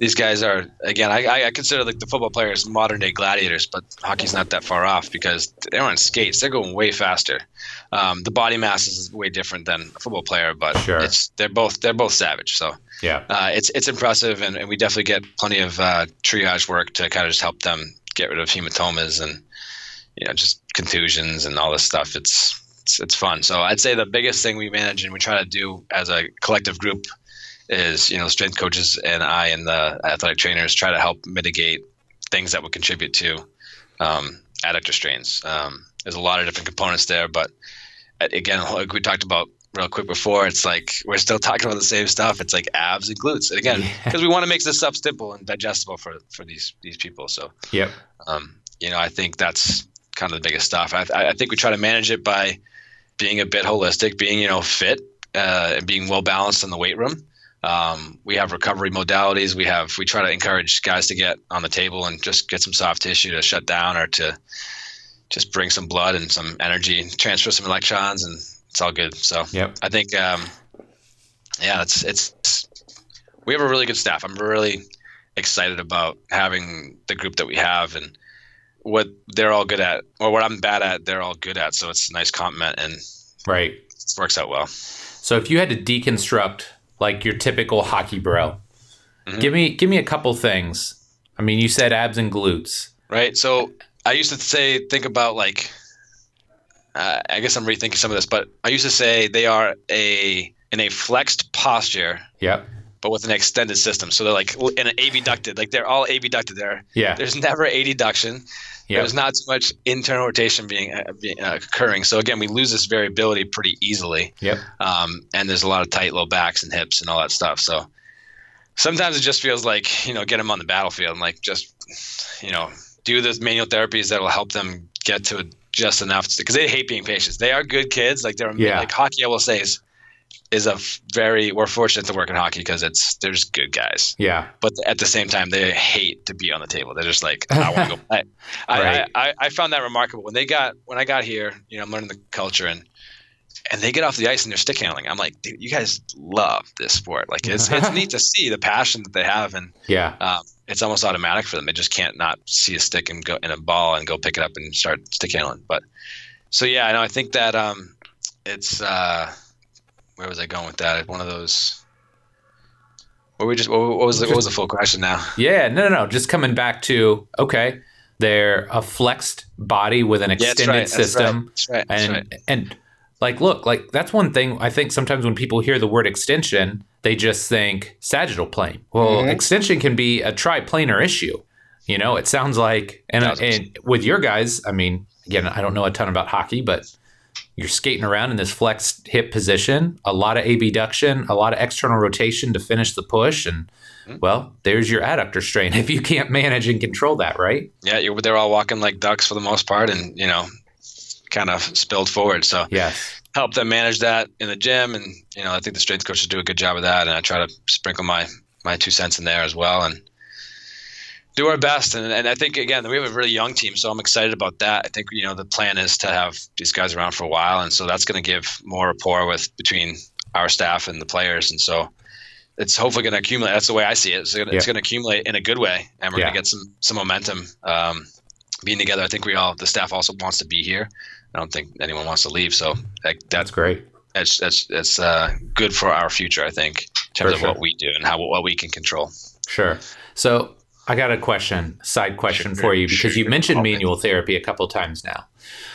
These guys are again. I, I consider like the football players modern day gladiators, but hockey's not that far off because they're on skates. They're going way faster. Um, the body mass is way different than a football player, but Sure. it's they're both they're both savage. So Yeah. uh, it's it's impressive, and, and we definitely get plenty of uh, triage work to kind of just help them get rid of hematomas and you know just contusions and all this stuff. It's it's, it's fun. So I'd say the biggest thing we manage and we try to do as a collective group is you know strength coaches and I and the athletic trainers try to help mitigate things that would contribute to um, adductor strains. Um, there's a lot of different components there, but uh, again, like we talked about real quick before, it's like we're still talking about the same stuff. It's like abs and glutes, and again, Yeah. because we want to make this stuff simple and digestible for for these these people. So Yep. um, you know, I think that's kind of the biggest stuff. I, I think we try to manage it by being a bit holistic, being you know fit, uh, and being well balanced in the weight room. Um, we have recovery modalities. We have we try to encourage guys to get on the table and just get some soft tissue to shut down or to just bring some blood and some energy, transfer some electrons, and it's all good. So Yep. I think, um, yeah, it's it's we have a really good staff. I'm really excited about having the group that we have and what they're all good at, or what I'm bad at, they're all good at. So it's a nice compliment and Right. it works out well. So if you had to deconstruct like your typical hockey bro, Mhm. give me give me a couple things. I mean, you said abs and glutes. Right. So I used to say, think about like, uh, I guess I'm rethinking some of this, but I used to say they are a in a flexed posture, Yep. But with an extended system. So they're like in an abducted, like they're all abducted there. Yeah. There's never adduction. Yep. There's not too much internal rotation being, uh, being uh, occurring. So again, we lose this variability pretty easily. Yep. Um, and there's a lot of tight low backs and hips and all that stuff. So sometimes it just feels like you know get them on the battlefield and like just you know do the manual therapies that will help them get to just enough because they hate being patients. They are good kids. Like they're Yeah. like hockey. I will say is is a very we're fortunate to work in hockey because it's they're just good guys. Yeah. But at the same time, they hate to be on the table. They're just like I want to go play. I, Right. I, I I found that remarkable when they got when I got here. You know, I'm learning the culture and and they get off the ice and they're stick handling. I'm like, dude, you guys love this sport. Like it's it's neat to see the passion that they have, and Yeah. um, it's almost automatic for them. They just can't not see a stick and go in a ball and go pick it up and start stick handling. But so yeah, I know. I think that um, it's uh, where was I going with that? One of those. What we just what, what was the, what was the full question now? Yeah. No, no, no. Just coming back to okay, they're a flexed body with an Yeah, that's extended right, that's system. That's right. That's and right. and like look like that's one thing i think sometimes when people hear the word extension they just think sagittal plane well Mhm. extension can be a triplanar issue you know it sounds like and, and with your guys i mean again i don't know a ton about hockey but you're skating around in this flexed hip position a lot of abduction a lot of external rotation to finish the push and Mhm. well there's your adductor strain if you can't manage and control that right Yeah, they're all walking like ducks for the most part, and you know, kind of spilled forward. So yes help them manage that in the gym, and you know, I think the strength coaches do a good job of that, and I try to sprinkle my my two cents in there as well, and do our best. And, and I think again, we have a really young team, so I'm excited about that. I think you know the plan is to have these guys around for a while, and so that's going to give more rapport with between our staff and the players, and so. It's hopefully going to accumulate. That's the way I see it. It's going Yeah. to accumulate in a good way, and we're Yeah. going to get some some momentum um, being together. I think we all the staff also wants to be here. I don't think anyone wants to leave, so that, that's that's great that's that's that's uh, good for our future. I think in terms For of sure. what we do and how what we can control. Sure. So I got a question, side question Sure, for you, because you sure. mentioned Okay. manual therapy a couple times now.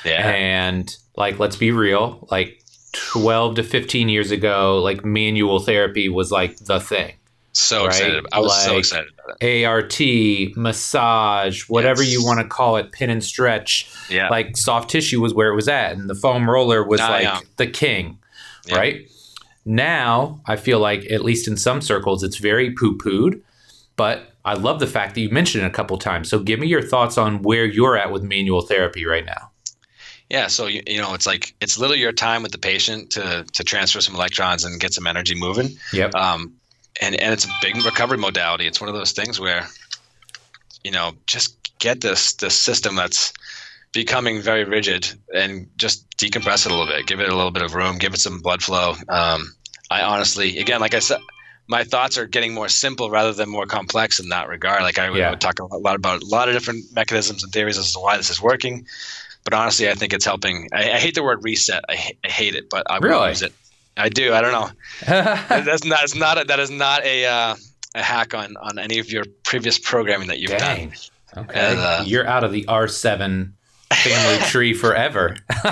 Yeah, And like, let's be real, like 12 to 15 years ago, like manual therapy was like the thing. so right, excited. I was so excited about it. ART, massage, whatever Yes. you want to call it, pin and stretch. Yeah, Like soft tissue was where it was at, and the foam roller was Ah, like yeah. the king, Yeah. right? Now, I feel like, at least in some circles, it's very poo pooed, but I love the fact that you mentioned it a couple times. So, give me your thoughts on where you're at with manual therapy right now. yeah. So you, you know, it's like it's literally your time with the patient to to transfer some electrons and get some energy moving. Yep. Um, and and it's a big recovery modality. It's one of those things where, you know, just get this this system that's becoming very rigid and just decompress it a little bit, give it a little bit of room, give it some blood flow. Um, I honestly, again, like I said, my thoughts are getting more simple rather than more complex in that regard. Like I would, Yeah. would talk a lot about a lot of different mechanisms and theories as to why this is working. But honestly, I think it's helping. I, I hate the word reset. I, I hate it, but I Really? use it. I do. I don't know. That's not. That's not. A, that is not a uh, a hack on on any of your previous programming that you've Dang. done. Okay. And, uh, You're out of the R7 family tree forever.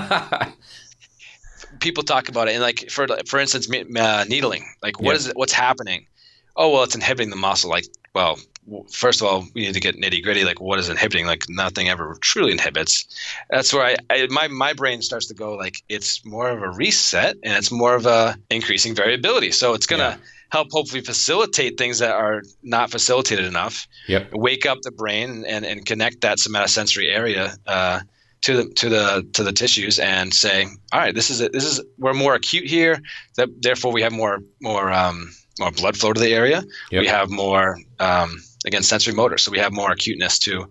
People talk about it, and like for for instance, uh, needling. Like, what Yeah. is it? What's happening? Oh well, it's inhibiting the muscle. Like, well, first of all, we need to get nitty gritty. Like, what is inhibiting? Like, nothing ever truly inhibits. That's where I, I my my brain starts to go like it's more of a reset, and it's more of a increasing variability. So it's gonna Yeah. help hopefully facilitate things that are not facilitated enough. Yep. Wake up the brain and and connect that somatosensory area. Uh, to the to the to the tissues and say, all right, this is it. This is we're more acute here. That therefore we have more more um, more blood flow to the area. Yep. We have more um, again sensory motor, so we have more acuteness to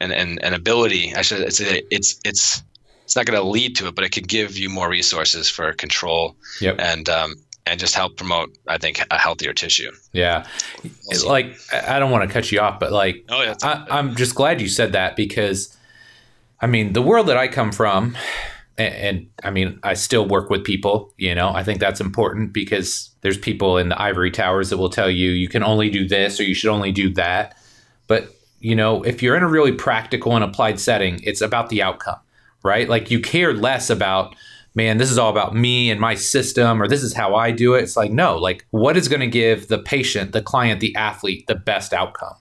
and and, and ability. I should say it's it's it's not going to lead to it, but it could give you more resources for control Yep. and um, and just help promote. I think a healthier tissue. Yeah. It's like, I don't want to cut you off, but like, Oh yeah, I, I'm just glad you said that because, I mean, the world that I come from, and, and I mean, I still work with people, you know, I think that's important because there's people in the ivory towers that will tell you you can only do this or you should only do that. But, you know, if you're in a really practical and applied setting, it's about the outcome, right? Like you care less about, man, this is all about me and my system, or this is how I do it. It's like, no, like what is going to give the patient, the client, the athlete the best outcome?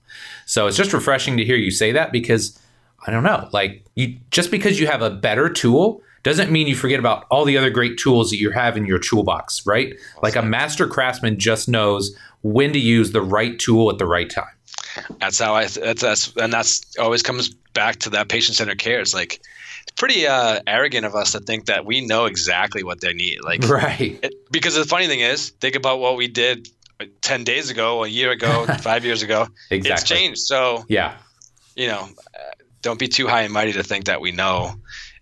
So it's just refreshing to hear you say that because I don't know, like you just because you have a better tool doesn't mean you forget about all the other great tools that you have in your toolbox, right? Like a master craftsman just knows when to use the right tool at the right time. that's how I. That's that's and that's always comes back to that patient centered care. It's like it's pretty uh, arrogant of us to think that we know exactly what they need. Like Right. It, because the funny thing is, think about what we did 10 days ago, a year ago, five years ago. Exactly. It's changed. So, Yeah. you know, don't be too high and mighty to think that we know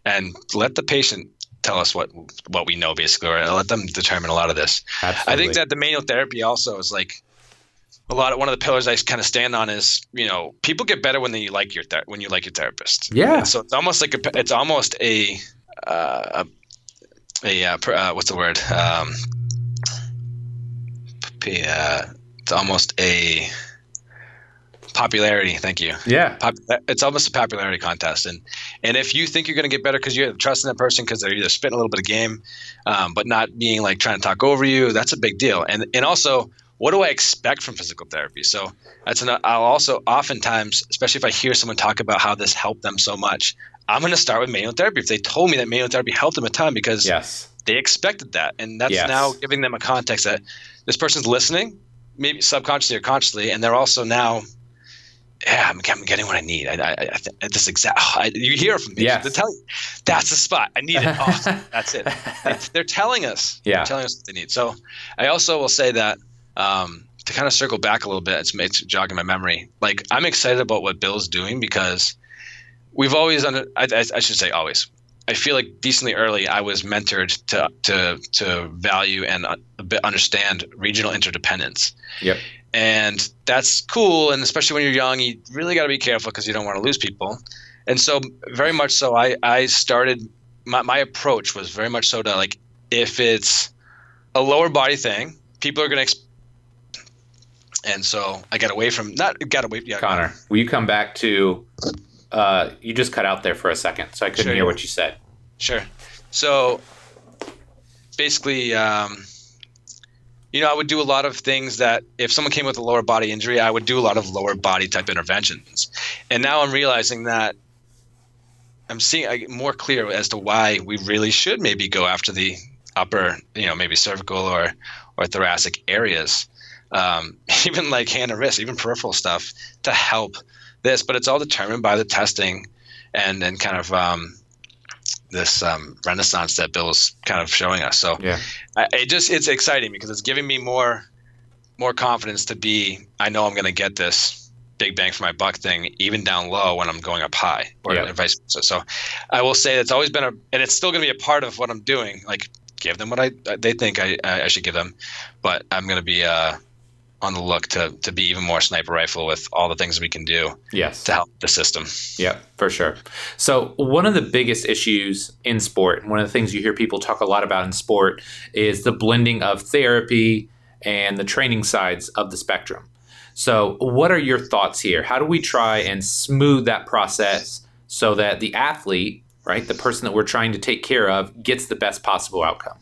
and let the patient tell us what what we know basically or let them determine a lot of this. Absolutely. I think that the manual therapy also is like a lot of one of the pillars I kind of stand on is you know people get better when they like your ther- when you like your therapist. Yeah. So it's almost like a it's almost a uh, a, a uh, uh, what's the word um, p- uh, it's almost a popularity. Thank you. Yeah. Pop- it's almost a popularity contest, and and if you think you're going to get better because you're trusting that person because they're either spitting a little bit of game, um, but not being like trying to talk over you, that's a big deal. And and also, what do I expect from physical therapy? So that's an. I'll also oftentimes, especially if I hear someone talk about how this helped them so much, I'm going to start with manual therapy. If they told me that manual therapy helped them a ton because Yes. they expected that, and that's Yes. now giving them a context that this person's listening, maybe subconsciously or consciously, and they're also now yeah, I'm, I'm getting what I need. I, I, I this exact. oh, I, you hear from people. Yes. They tell you that's the spot. I need it. Oh, that's it. They, they're telling us. Yeah. They're telling us what they need. So, I also will say that um, to kind of circle back a little bit. It's, it's jogging my memory. Like I'm excited about what Bill's doing because we've always under. I, I, I should say always. I feel like decently early, I was mentored to to to value and uh, a bit understand regional interdependence Yep. And that's cool and especially when you're young you really got to be careful because you don't want to lose people and so very much so i i started my, my approach was very much so to like if it's a lower body thing people are going to exp- and so i got away from not got away yeah Connor, will you come back to? Uh, you just cut out there for a second, so I couldn't Sure. hear what you said. Sure. So basically, um, you know, I would do a lot of things that if someone came with a lower body injury, I would do a lot of lower body type interventions. And now I'm realizing that I'm seeing more clear as to why we really should maybe go after the upper, you know, maybe cervical or or thoracic areas, um, even like hand and wrist, even peripheral stuff to help this. But it's all determined by the testing and and kind of um, this um, renaissance that Bill's kind of showing us. So Yeah. I, it just it's exciting because it's giving me more more confidence to be. I know I'm going to get this big bang for my buck thing even down low when I'm going up high or Yeah. vice versa. So I will say it's always been a and it's still going to be a part of what I'm doing. Like give them what I they think I I I should give them, but I'm going to be uh on the look to to be even more sniper rifle with all the things we can do yes to help the system. Yeah, for sure. So one of the biggest issues in sport, and one of the things you hear people talk a lot about in sport, is the blending of therapy and the training sides of the spectrum. So, what are your thoughts here? How do we try and smooth that process so that the athlete, right, the person that we're trying to take care of, gets the best possible outcome?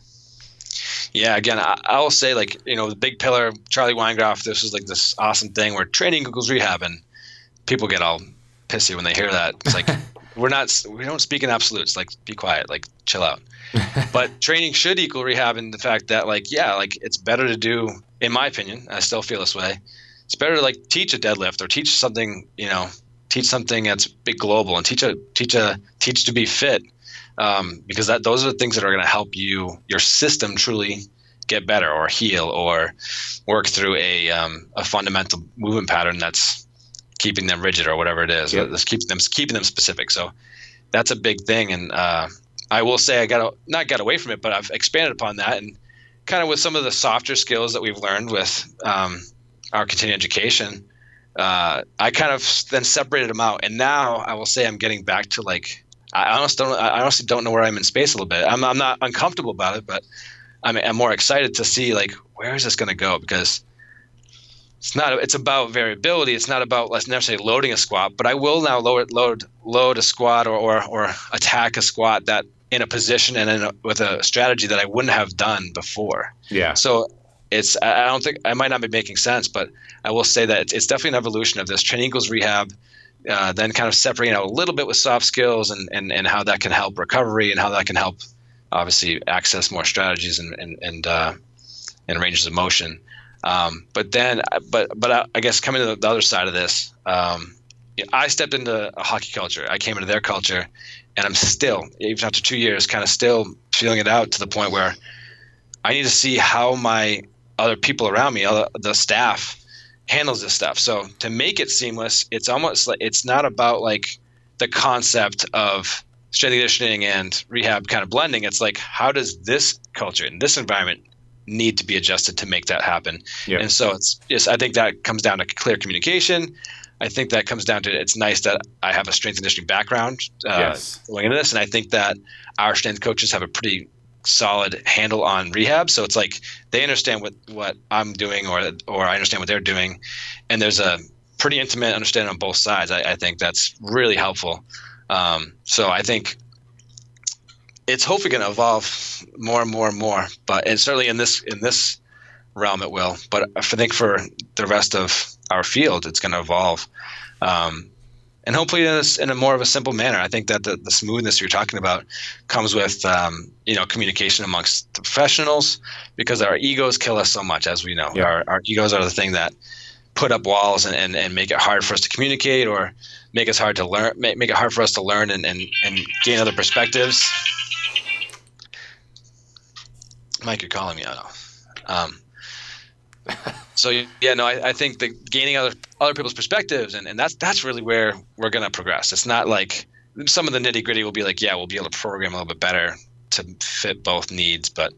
Yeah, again, I, I will say like you know the big pillar, Charlie Weingroff. This is like this awesome thing where training equals rehab, and people get all pissy when they hear that. It's like we're not, we don't speak in absolutes. Like be quiet, like chill out. but training should equal rehab in the fact that like yeah, like it's better to do, in my opinion. I still feel this way. It's better to like teach a deadlift or teach something, you know, teach something that's big global and teach a teach a teach to be fit um, because that those are the things that are going to help you your system truly get better or heal or work through a um, a fundamental movement pattern that's keeping them rigid or whatever it is. Yep. That's keeping them keeping them specific. So that's a big thing. And uh, I will say I got not got away from it, but I've expanded upon that and kind of with some of the softer skills that we've learned with um, our continuing education. Uh, I kind of then separated them out, and now I will say I'm getting back to like I honestly don't. I honestly don't know where I'm in space a little bit. I'm, I'm not uncomfortable about it, but I'm, I'm more excited to see like where is this going to go because it's not. It's about variability. It's not about let's necessarily loading a squat, but I will now load load load a squat or or, or attack a squat that in a position and in a, with a strategy that I wouldn't have done before. Yeah. So it's I don't think I might not be making sense, but I will say that it's, it's definitely an evolution of this. Training equals rehab uh, then kind of separating out a little bit with soft skills and, and, and how that can help recovery and how that can help obviously access more strategies and and and, uh, and ranges of motion. Um, but then, but but I, I, guess coming to the other side of this, um, I stepped into a hockey culture. I came into their culture, and I'm still, even after two years, kind of still feeling it out to the point where I need to see how my other people around me, other, the staff, handles this stuff. So to make it seamless, it's almost like it's not about like the concept of strength conditioning and rehab kind of blending. It's like how does this culture in this environment need to be adjusted to make that happen? Yeah. And so it's just I think that comes down to clear communication. I think that comes down to it's nice that I have a strength conditioning background uh, yes. going into this, and I think that our strength coaches have a pretty solid handle on rehab. So it's like they understand what what I'm doing, or or I understand what they're doing, and there's a pretty intimate understanding on both sides. I, I think that's really helpful. Um, so I think it's hopefully going to evolve more and more and more. But and certainly in this in this realm it will. But I think for the rest of our field, it's going to evolve. Um, and hopefully in a, in a, more of a simple manner. I think that the, the smoothness you're talking about comes with um, you know communication amongst the professionals because our egos kill us so much, as we know. Yeah. Our, our egos are the thing that put up walls and, and, and make it hard for us to communicate or make us hard to learn make, make it hard for us to learn and, and, and gain other perspectives. Mike, you're calling me. Know. Um, so yeah, no, I, I think the gaining other other people's perspectives, and, and that's that's really where we're gonna progress. It's not like some of the nitty gritty will be like, yeah, we'll be able to program a little bit better to fit both needs, but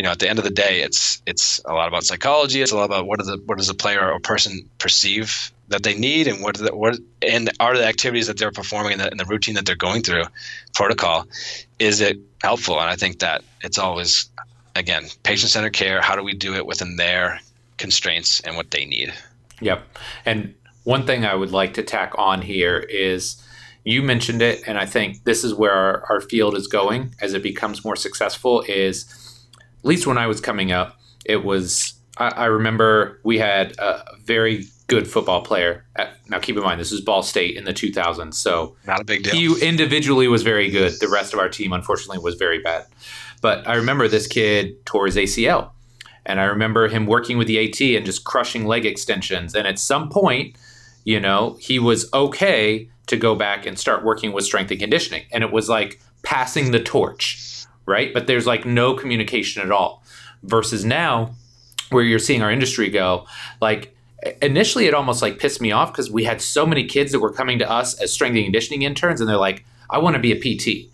you know, at the end of the day, it's it's a lot about psychology. It's a lot about what does the what does a player or person perceive that they need, and what the, what and are the activities that they're performing in the, in the routine that they're going through, protocol, is it helpful? And I think that it's always again patient centered care. How do we do it within their constraints and what they need. Yep. And one thing I would like to tack on here is you mentioned it, and I think this is where our, our field is going as it becomes more successful. Is at least when I was coming up, it was I, I remember we had a very good football player. At, now, keep in mind, this is Ball State in the 2000s, so not a big deal. He individually was very good. The rest of our team, unfortunately, was very bad. But I remember this kid tore his ACL, and I remember him working with the AT and just crushing leg extensions. And at some point, you know, he was okay to go back and start working with strength and conditioning. And it was like passing the torch, right? But there's like no communication at all. Versus now, where you're seeing our industry go, like initially it almost like pissed me off because we had so many kids that were coming to us as strength and conditioning interns and they're like, I want to be a PT.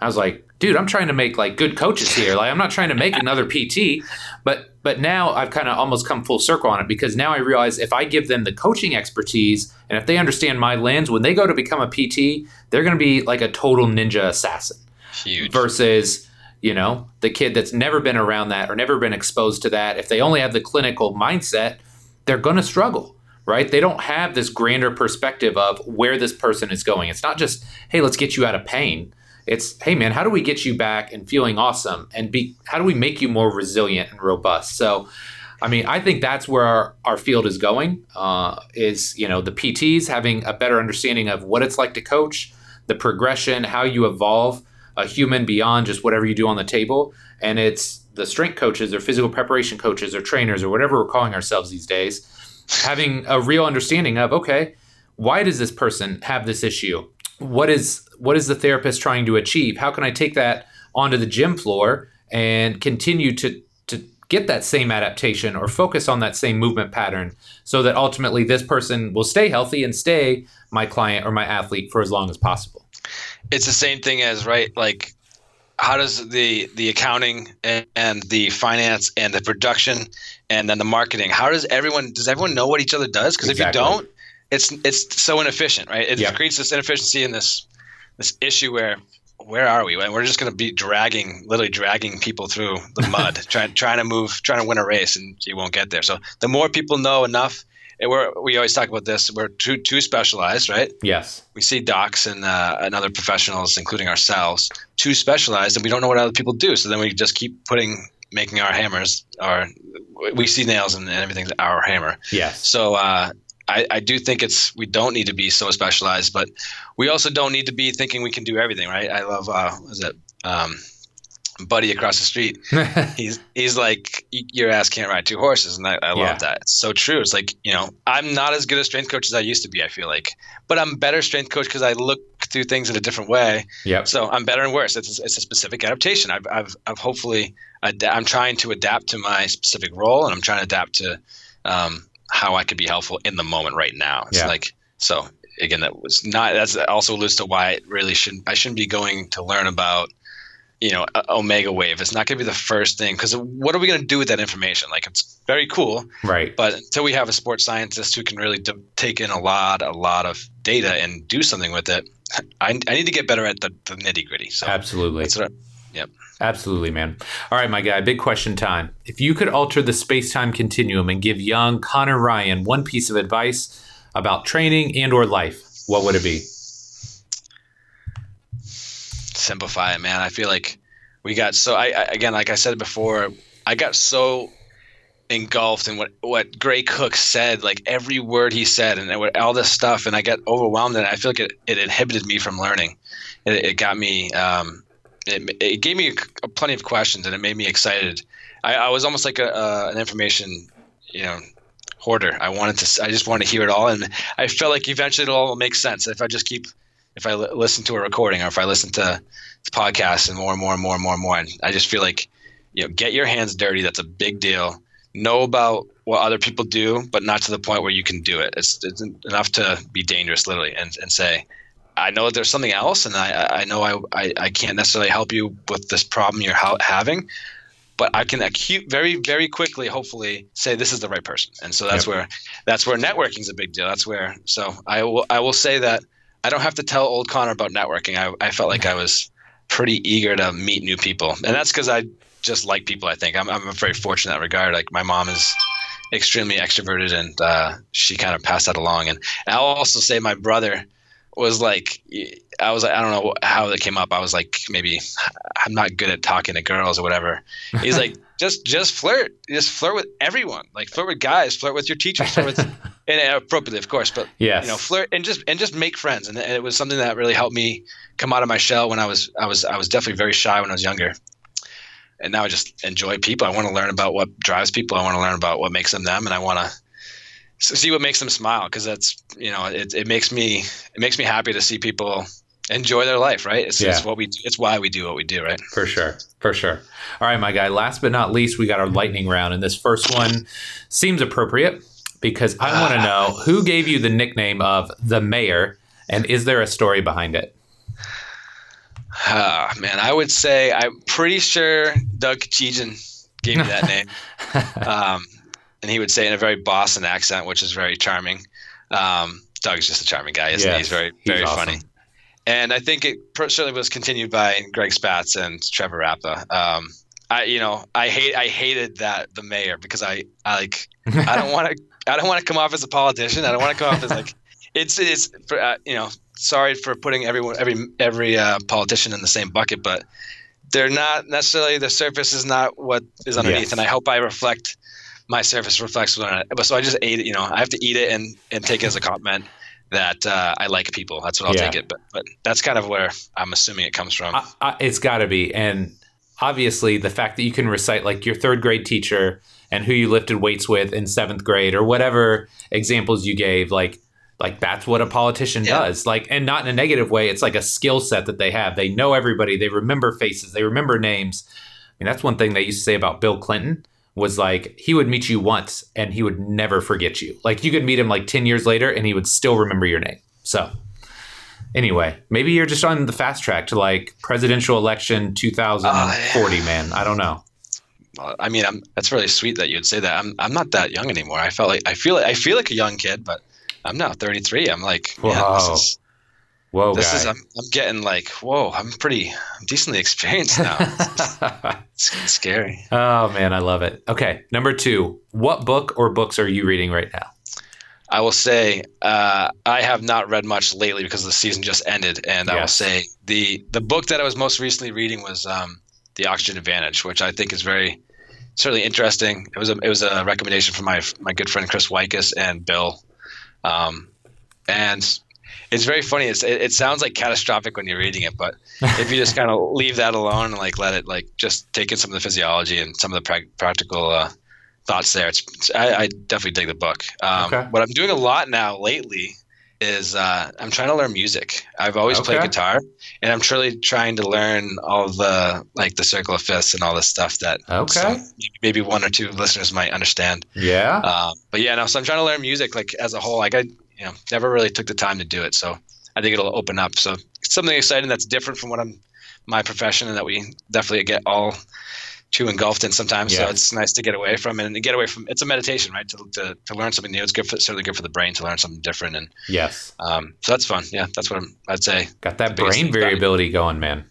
I was like, dude, I'm trying to make like good coaches here. Like I'm not trying to make another PT, but But now I've kind of almost come full circle on it because now I realize if I give them the coaching expertise and if they understand my lens, when they go to become a PT, they're going to be like a total ninja assassin. Huge. Versus, you know, the kid that's never been around that or never been exposed to that. If they only have the clinical mindset, they're going to struggle, right? They don't have this grander perspective of where this person is going. It's not just, hey, let's get you out of pain. It's, hey, man, how do we get you back and feeling awesome? And be, how do we make you more resilient and robust? So, I mean, I think that's where our, our field is going. Uh, is you know the PTs having a better understanding of what it's like to coach, the progression, how you evolve a human beyond just whatever you do on the table, and it's the strength coaches or physical preparation coaches or trainers or whatever we're calling ourselves these days, having a real understanding of okay, why does this person have this issue? What is what is the therapist trying to achieve? How can I take that onto the gym floor and continue to to get that same adaptation or focus on that same movement pattern so that ultimately this person will stay healthy and stay my client or my athlete for as long as possible. It's the same thing as right like how does the the accounting and, and the finance and the production and then the marketing how does everyone does everyone know what each other does because Exactly. if you don't it's it's so inefficient right it Yeah. creates this inefficiency and this this issue where where are we we're just going to be dragging literally dragging people through the mud trying trying to move trying to win a race and you won't get there so the more people know enough and we're we always talk about this we're too too specialized right Yes. we see docs and, uh, and other professionals, including ourselves, too specialized, and we don't know what other people do. So then we just keep putting, making our hammers, our we see nails and, and everything's our hammer. Yes. So uh, I, I do think it's we don't need to be so specialized, but we also don't need to be thinking we can do everything, right? I love uh, what is it um, Buddy across the street? he's he's like your ass can't ride two horses and I, I love Yeah. that it's so true it's like you know i'm not as good a strength coach as i used to be i feel like but i'm better strength coach because i look through things in a different way yep. so i'm better and worse it's, it's a specific adaptation i've, I've, I've hopefully ad- i'm trying to adapt to my specific role and i'm trying to adapt to um, how i could be helpful in the moment right now it's Yeah. like so again that was not that's also alludes to why it really shouldn't i shouldn't be going to learn about you know, Omegawave. It's not going to be the first thing because what are we going to do with that information? Like, it's very cool, Right. but until we have a sports scientist who can really d- take in a lot, a lot of data and do something with it, I, I need to get better at the, the nitty gritty. So Absolutely. that's what Absolutely, man. All right, my guy, big question time. If you could alter the space time continuum and give young Connor Ryan one piece of advice about training and or life, what would it be? simplify it, man. I feel like we got so I, I again, like I said before, I got so engulfed in what what Gray Cook said, like every word he said, and what- all this stuff, and I got overwhelmed, and I feel like it, it inhibited me from learning. It, it got me. Um, it, it gave me a, plenty of questions, and it made me excited. I, I was almost like a, uh, an information, you know, hoarder. I wanted to. I just wanted to hear it all, and I felt like eventually it'll all make sense if I just keep if I listen to a recording or if I listen to, to podcasts and more and more and more and more and more. And I just feel like, you know, get your hands dirty. That's a big deal. Know about what other people do, but not to the point where you can do it. It's, it's enough to be dangerous, literally, and, and say, I know that there's something else, and I, I know I, I, I can't necessarily help you with this problem you're ha- having, but I can acute very, very quickly, hopefully, say this is the right person. And so that's Yep. where that's where networking is a big deal. That's where so I will I will say that I don't have to tell old Connor about networking. I, I felt like I was pretty eager to meet new people, and that's because I just like people. I think I'm I'm very fortunate in that regard. Like my mom is extremely extroverted, and uh, she kind of passed that along. And I'll also say my brother was like I was like I don't know how it came up. I was like maybe I'm not good at talking to girls or whatever. He's like just just flirt, just flirt with everyone. Like flirt with guys, flirt with your teachers, flirt with and uh, appropriately of course, but yeah, you know flirt and just and just make friends. And, and it was something that really helped me come out of my shell when I was I was I was definitely very shy when I was younger. And now I just enjoy people. I want to learn about what drives people. I want to learn about what makes them them, and I want to see what makes them smile because that's you know it, it makes me it makes me happy to see people enjoy their life right it's, it's what we do, it's why we do what we do right For sure. For sure. All right, my guy. Last but not least, we got our lightning round. And this first one seems appropriate because I want to know who gave you the nickname of the mayor and is there a story behind it? Ah, man i would say i'm pretty sure doug Keegan gave me that name. Um, and he would say in a very Boston accent, which is very charming. Um, Doug's just a charming guy, isn't he? He's very, very funny. And I think it certainly was continued by Greg Spatz and Trevor Rappa. Um, I, you know, I hate, I hated that the mayor because I, I like, I don't want to, I don't want to come off as a politician. I don't want to come off as like, it's, it's, for, uh, you know, sorry for putting everyone, every, every uh, politician in the same bucket, but they're not necessarily the surface is not what is underneath. Yes. And I hope I reflect my surface reflects what I, but so I just ate it. You know, I have to eat it and and take it as a compliment that uh, I like people. That's what I'll Yeah. take it. But but that's kind of where I'm assuming it comes from. I, I, it's got to be. And obviously, the fact that you can recite like your third grade teacher and who you lifted weights with in seventh grade or whatever examples you gave, like like that's what a politician Yeah. does. Like, and not in a negative way. It's like a skill set that they have. They know everybody. They remember faces. They remember names. I mean, that's one thing they used to say about Bill Clinton was like he would meet you once and he would never forget you. Like you could meet him like 10 years later and he would still remember your name. So anyway, maybe you're just on the fast track to like presidential election 2040, ah, man. I don't know. Well, I mean, I'm, that's really sweet that you'd say that. I'm I'm not that young anymore. I felt like I feel like I feel like a young kid, but I'm now 33. I'm like, man, this is Whoa, this guy. is I'm, I'm getting like, whoa, I'm pretty, I'm decently experienced now. it's, it's scary. oh man, I love it. Okay, number two. What book or books are you reading right now? I will say uh, I have not read much lately because the season just ended, and I will say the the book that I was most recently reading was um, The Oxygen Advantage, which I think is very certainly interesting. It was a it was a recommendation from my my good friend Chris Wykus and Bill, um, and it's very funny. It's, it, it sounds like catastrophic when you're reading it, but if you just kind of leave that alone and like let it like just take in some of the physiology and some of the prac practical uh, thoughts there, it's, it's I, I definitely dig the book. Um, Okay. What I'm doing a lot now lately is uh, I'm trying to learn music. I've always played guitar, and I'm truly trying to learn all the like the circle of fifths and all this stuff that Okay. maybe one or two listeners might understand. Yeah. Um, but yeah, no. So I'm trying to learn music like as a whole. Like I, you know, never really took the time to do it. So I think it'll open up. So it's something exciting that's different from what I'm my profession and that we definitely get all too engulfed in sometimes. Yeah. So it's nice to get away from and to get away from. It's a meditation, right? To to, to learn something new. It's good for certainly good for the brain to learn something different. And yes. um, so that's fun. Yeah, that's what I'm, I'd say. Got that brain thing about it. variability going, man.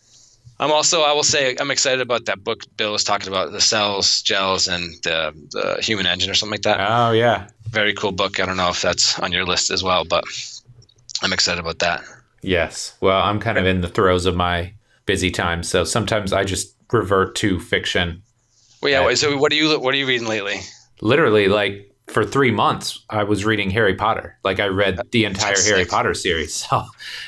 I'm also, I will say, I'm excited about that book Bill was talking about, the cells, gels, and the, the human engine or something like that. Oh yeah. very cool book. I don't know if that's on your list as well, but I'm excited about that. Yes. Well, I'm kind of in the throes of my busy time, so sometimes I just revert to fiction. Well, yeah. Yeah. wait, So, what are you what are you reading lately? Literally, like for three months, I was reading Harry Potter. Like I read uh, the entire That's Harry sick. Potter series. So,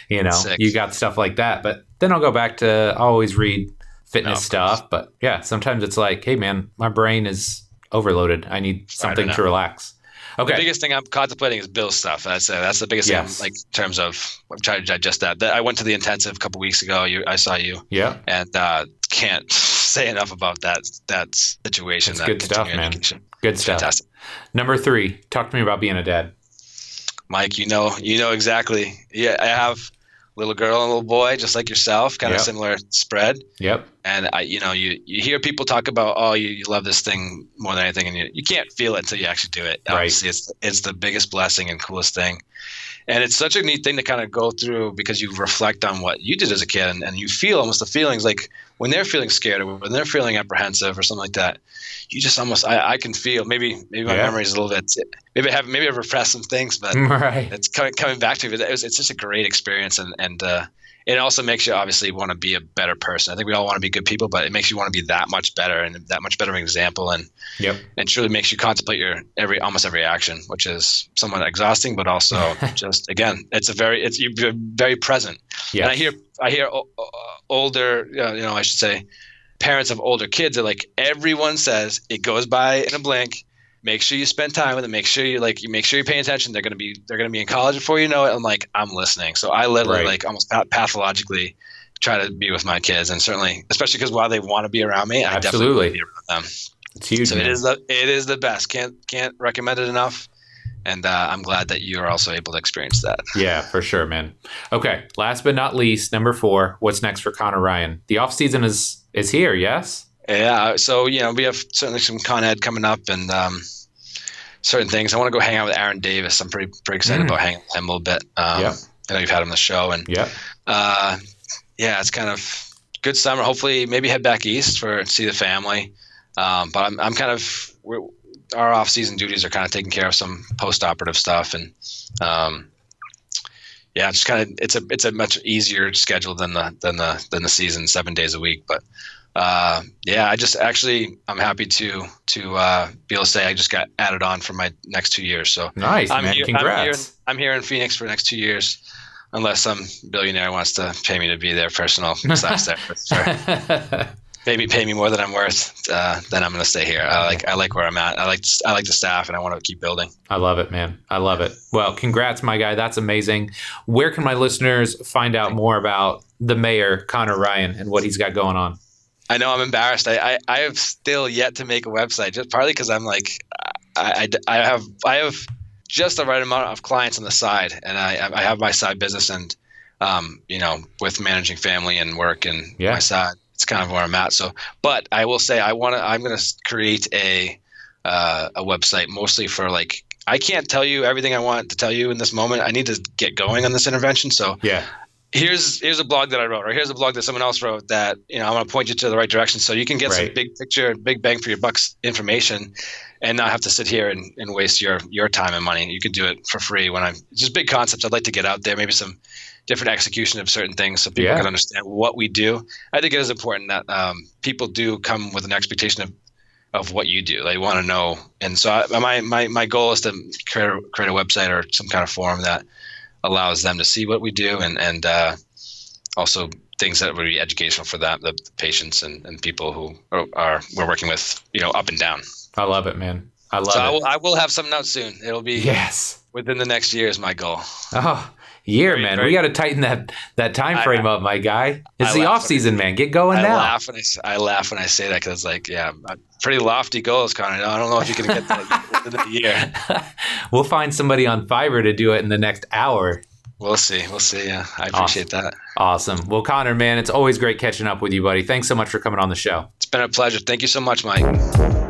you know, you got stuff like that. But then I'll go back to I always read fitness Oh, of stuff. But yeah, sometimes it's like, hey man, my brain is overloaded. I need something know. to relax. Okay. The biggest thing I'm contemplating is Bill's stuff. That's uh, that's the biggest Yes. thing. Like in terms of I'm trying to digest that. I went to the intensive a couple weeks ago. You, I saw you, yeah. and uh, can't say enough about that that situation. That good stuff, man. education. Good stuff. Fantastic, Number three, talk to me about being a dad. Mike. You know, you know exactly. Yeah, I have little girl and little boy, just like yourself. Kind Yep. of similar spread. Yep. and I, you know, you you hear people talk about, oh, you, you love this thing more than anything, and you, you can't feel it until you actually do it. Right. Obviously, it's it's the biggest blessing and coolest thing, and it's such a neat thing to kind of go through because you reflect on what you did as a kid, and, and you feel almost the feelings like when they're feeling scared or when they're feeling apprehensive or something like that. You just almost, I, I can feel maybe maybe my Yeah. memory is a little bit, maybe I have maybe I've repressed some things, but right. it's coming coming back to me. It was, it's just a great experience, and and uh, it also makes you obviously want to be a better person. I think we all want to be good people, but it makes you want to be that much better and that much better of an example, and Yep. and truly makes you contemplate your every almost every action, which is somewhat exhausting, but also just again, it's a very it's you're very present. Yeah. And I hear I hear o- older, uh, you know, I should say, parents of older kids are like everyone says it goes by in a blink. Make sure you spend time with them. Make sure you like you make sure you pay attention. They're gonna be they're gonna be in college before you know it. I'm like I'm listening. So I literally Right. like almost path- pathologically try to be with my kids, and certainly especially because while they want to be around me, I definitely want to Absolutely. be around them. It's huge. So man. it is the it is the best. Can't can't recommend it enough. And uh, I'm glad that you are also able to experience that. Yeah, for sure, man. Okay, last but not least, number four. What's next for Connor Ryan? The off season is is here. Yes. Yeah, so you know we have certainly some Con Ed coming up and um, certain things. I want to go hang out with Aaron Davis. I'm pretty pretty excited Mm. about hanging with him a little bit. Um, Yeah. I know you've had him on the show, and Yeah. uh, yeah, it's kind of good summer. Hopefully, maybe head back east for see the family. Um, but I'm I'm kind of we're, our off season duties are kind of taking care of some post operative stuff, and um, yeah, it's kind of it's a it's a much easier schedule than the than the than the season, seven days a week. But uh, yeah, I just actually I'm happy to to uh, be able to say I just got added on for my next two years. So Nice, I'm man. here, I'm here, Congrats. I'm here in Phoenix for the next two years, unless some billionaire wants to pay me to be their personal massage therapist. Sure. Maybe pay me more than I'm worth. Uh, then I'm going to stay here. I like I like where I'm at. I like I like the staff, and I want to keep building. I love it, man. I love it. Well, congrats, my guy. That's amazing. Where can my listeners find out more about the mayor, Connor Ryan, and what he's got going on? I know I'm embarrassed. I, I, I have still yet to make a website, just partly because I'm like, I, I, I have I have just the right amount of clients on the side, and I I have my side business, and um, you know, with managing family and work and Yeah. my side, it's kind of where I'm at. So, but I will say I want to. I'm going to create a uh, a website mostly for like. I can't tell you everything I want to tell you in this moment. I need to get going on this intervention. So Yeah. Here's here's a blog that I wrote, or here's a blog that someone else wrote that you know I'm going to point you to the right direction, so you can get some big picture, big bang for your bucks information, and not have to sit here and, and waste your your time and money. You can do it for free when I'm just big concepts I'd like to get out there, maybe some different execution of certain things so people Yeah. can understand what we do. I think it is important that um, people do come with an expectation of of what you do. They want to know, and so I, my my my goal is to create a, create a website or some kind of forum that allows them to see what we do and and uh, also things that would be educational for them, the patients and, and people who are, are we're working with, you know, up and down. I love it, man. I love so I it. will, I will have something out soon. It'll be yes. within the next year is my goal. Oh, year, man. we got to tighten that that time I- frame up, my guy. It's I the off season, man. Get going I now. laugh when I, I laugh when I say that because like yeah, pretty lofty goals, Connor. I don't know if you can get that within a year. we'll find somebody on Fiverr to do it in the next hour. We'll see. We'll see. Yeah, I appreciate that. Awesome. Well, Connor, man, it's always great catching up with you, buddy. Thanks so much for coming on the show. It's been a pleasure. Thank you so much, Mike.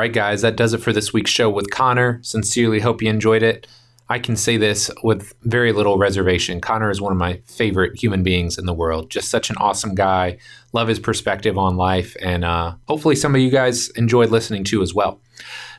Right, guys, that does it for this week's show with Connor. Sincerely hope you enjoyed it. I can say this with very little reservation. Connor is one of my favorite human beings in the world. Just such an awesome guy. Love his perspective on life, and uh, hopefully, some of you guys enjoyed listening to as well.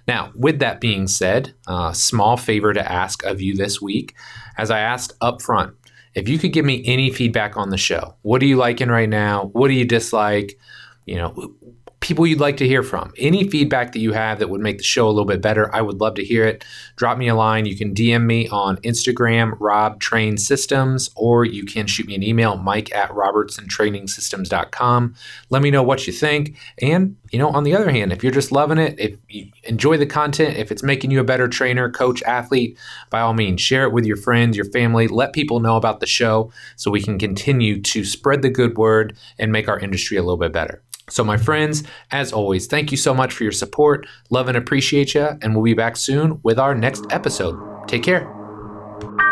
Now, with that being said, a small favor to ask of you this week. As I asked up front, if you could give me any feedback on the show, what are you liking right now? What do you dislike? You know, people you'd like to hear from. Any feedback that you have that would make the show a little bit better, I would love to hear it. Drop me a line. You can DM me on Instagram, Rob Train Systems, or you can shoot me an email, Mike at robertsontrainingsystems.com. Let me know what you think. And, you know, on the other hand, if you're just loving it, if you enjoy the content, if it's making you a better trainer, coach, athlete, by all means, share it with your friends, your family. Let people know about the show so we can continue to spread the good word and make our industry a little bit better. So, my friends, as always, thank you so much for your support. Love and appreciate you. And we'll be back soon with our next episode. Take care.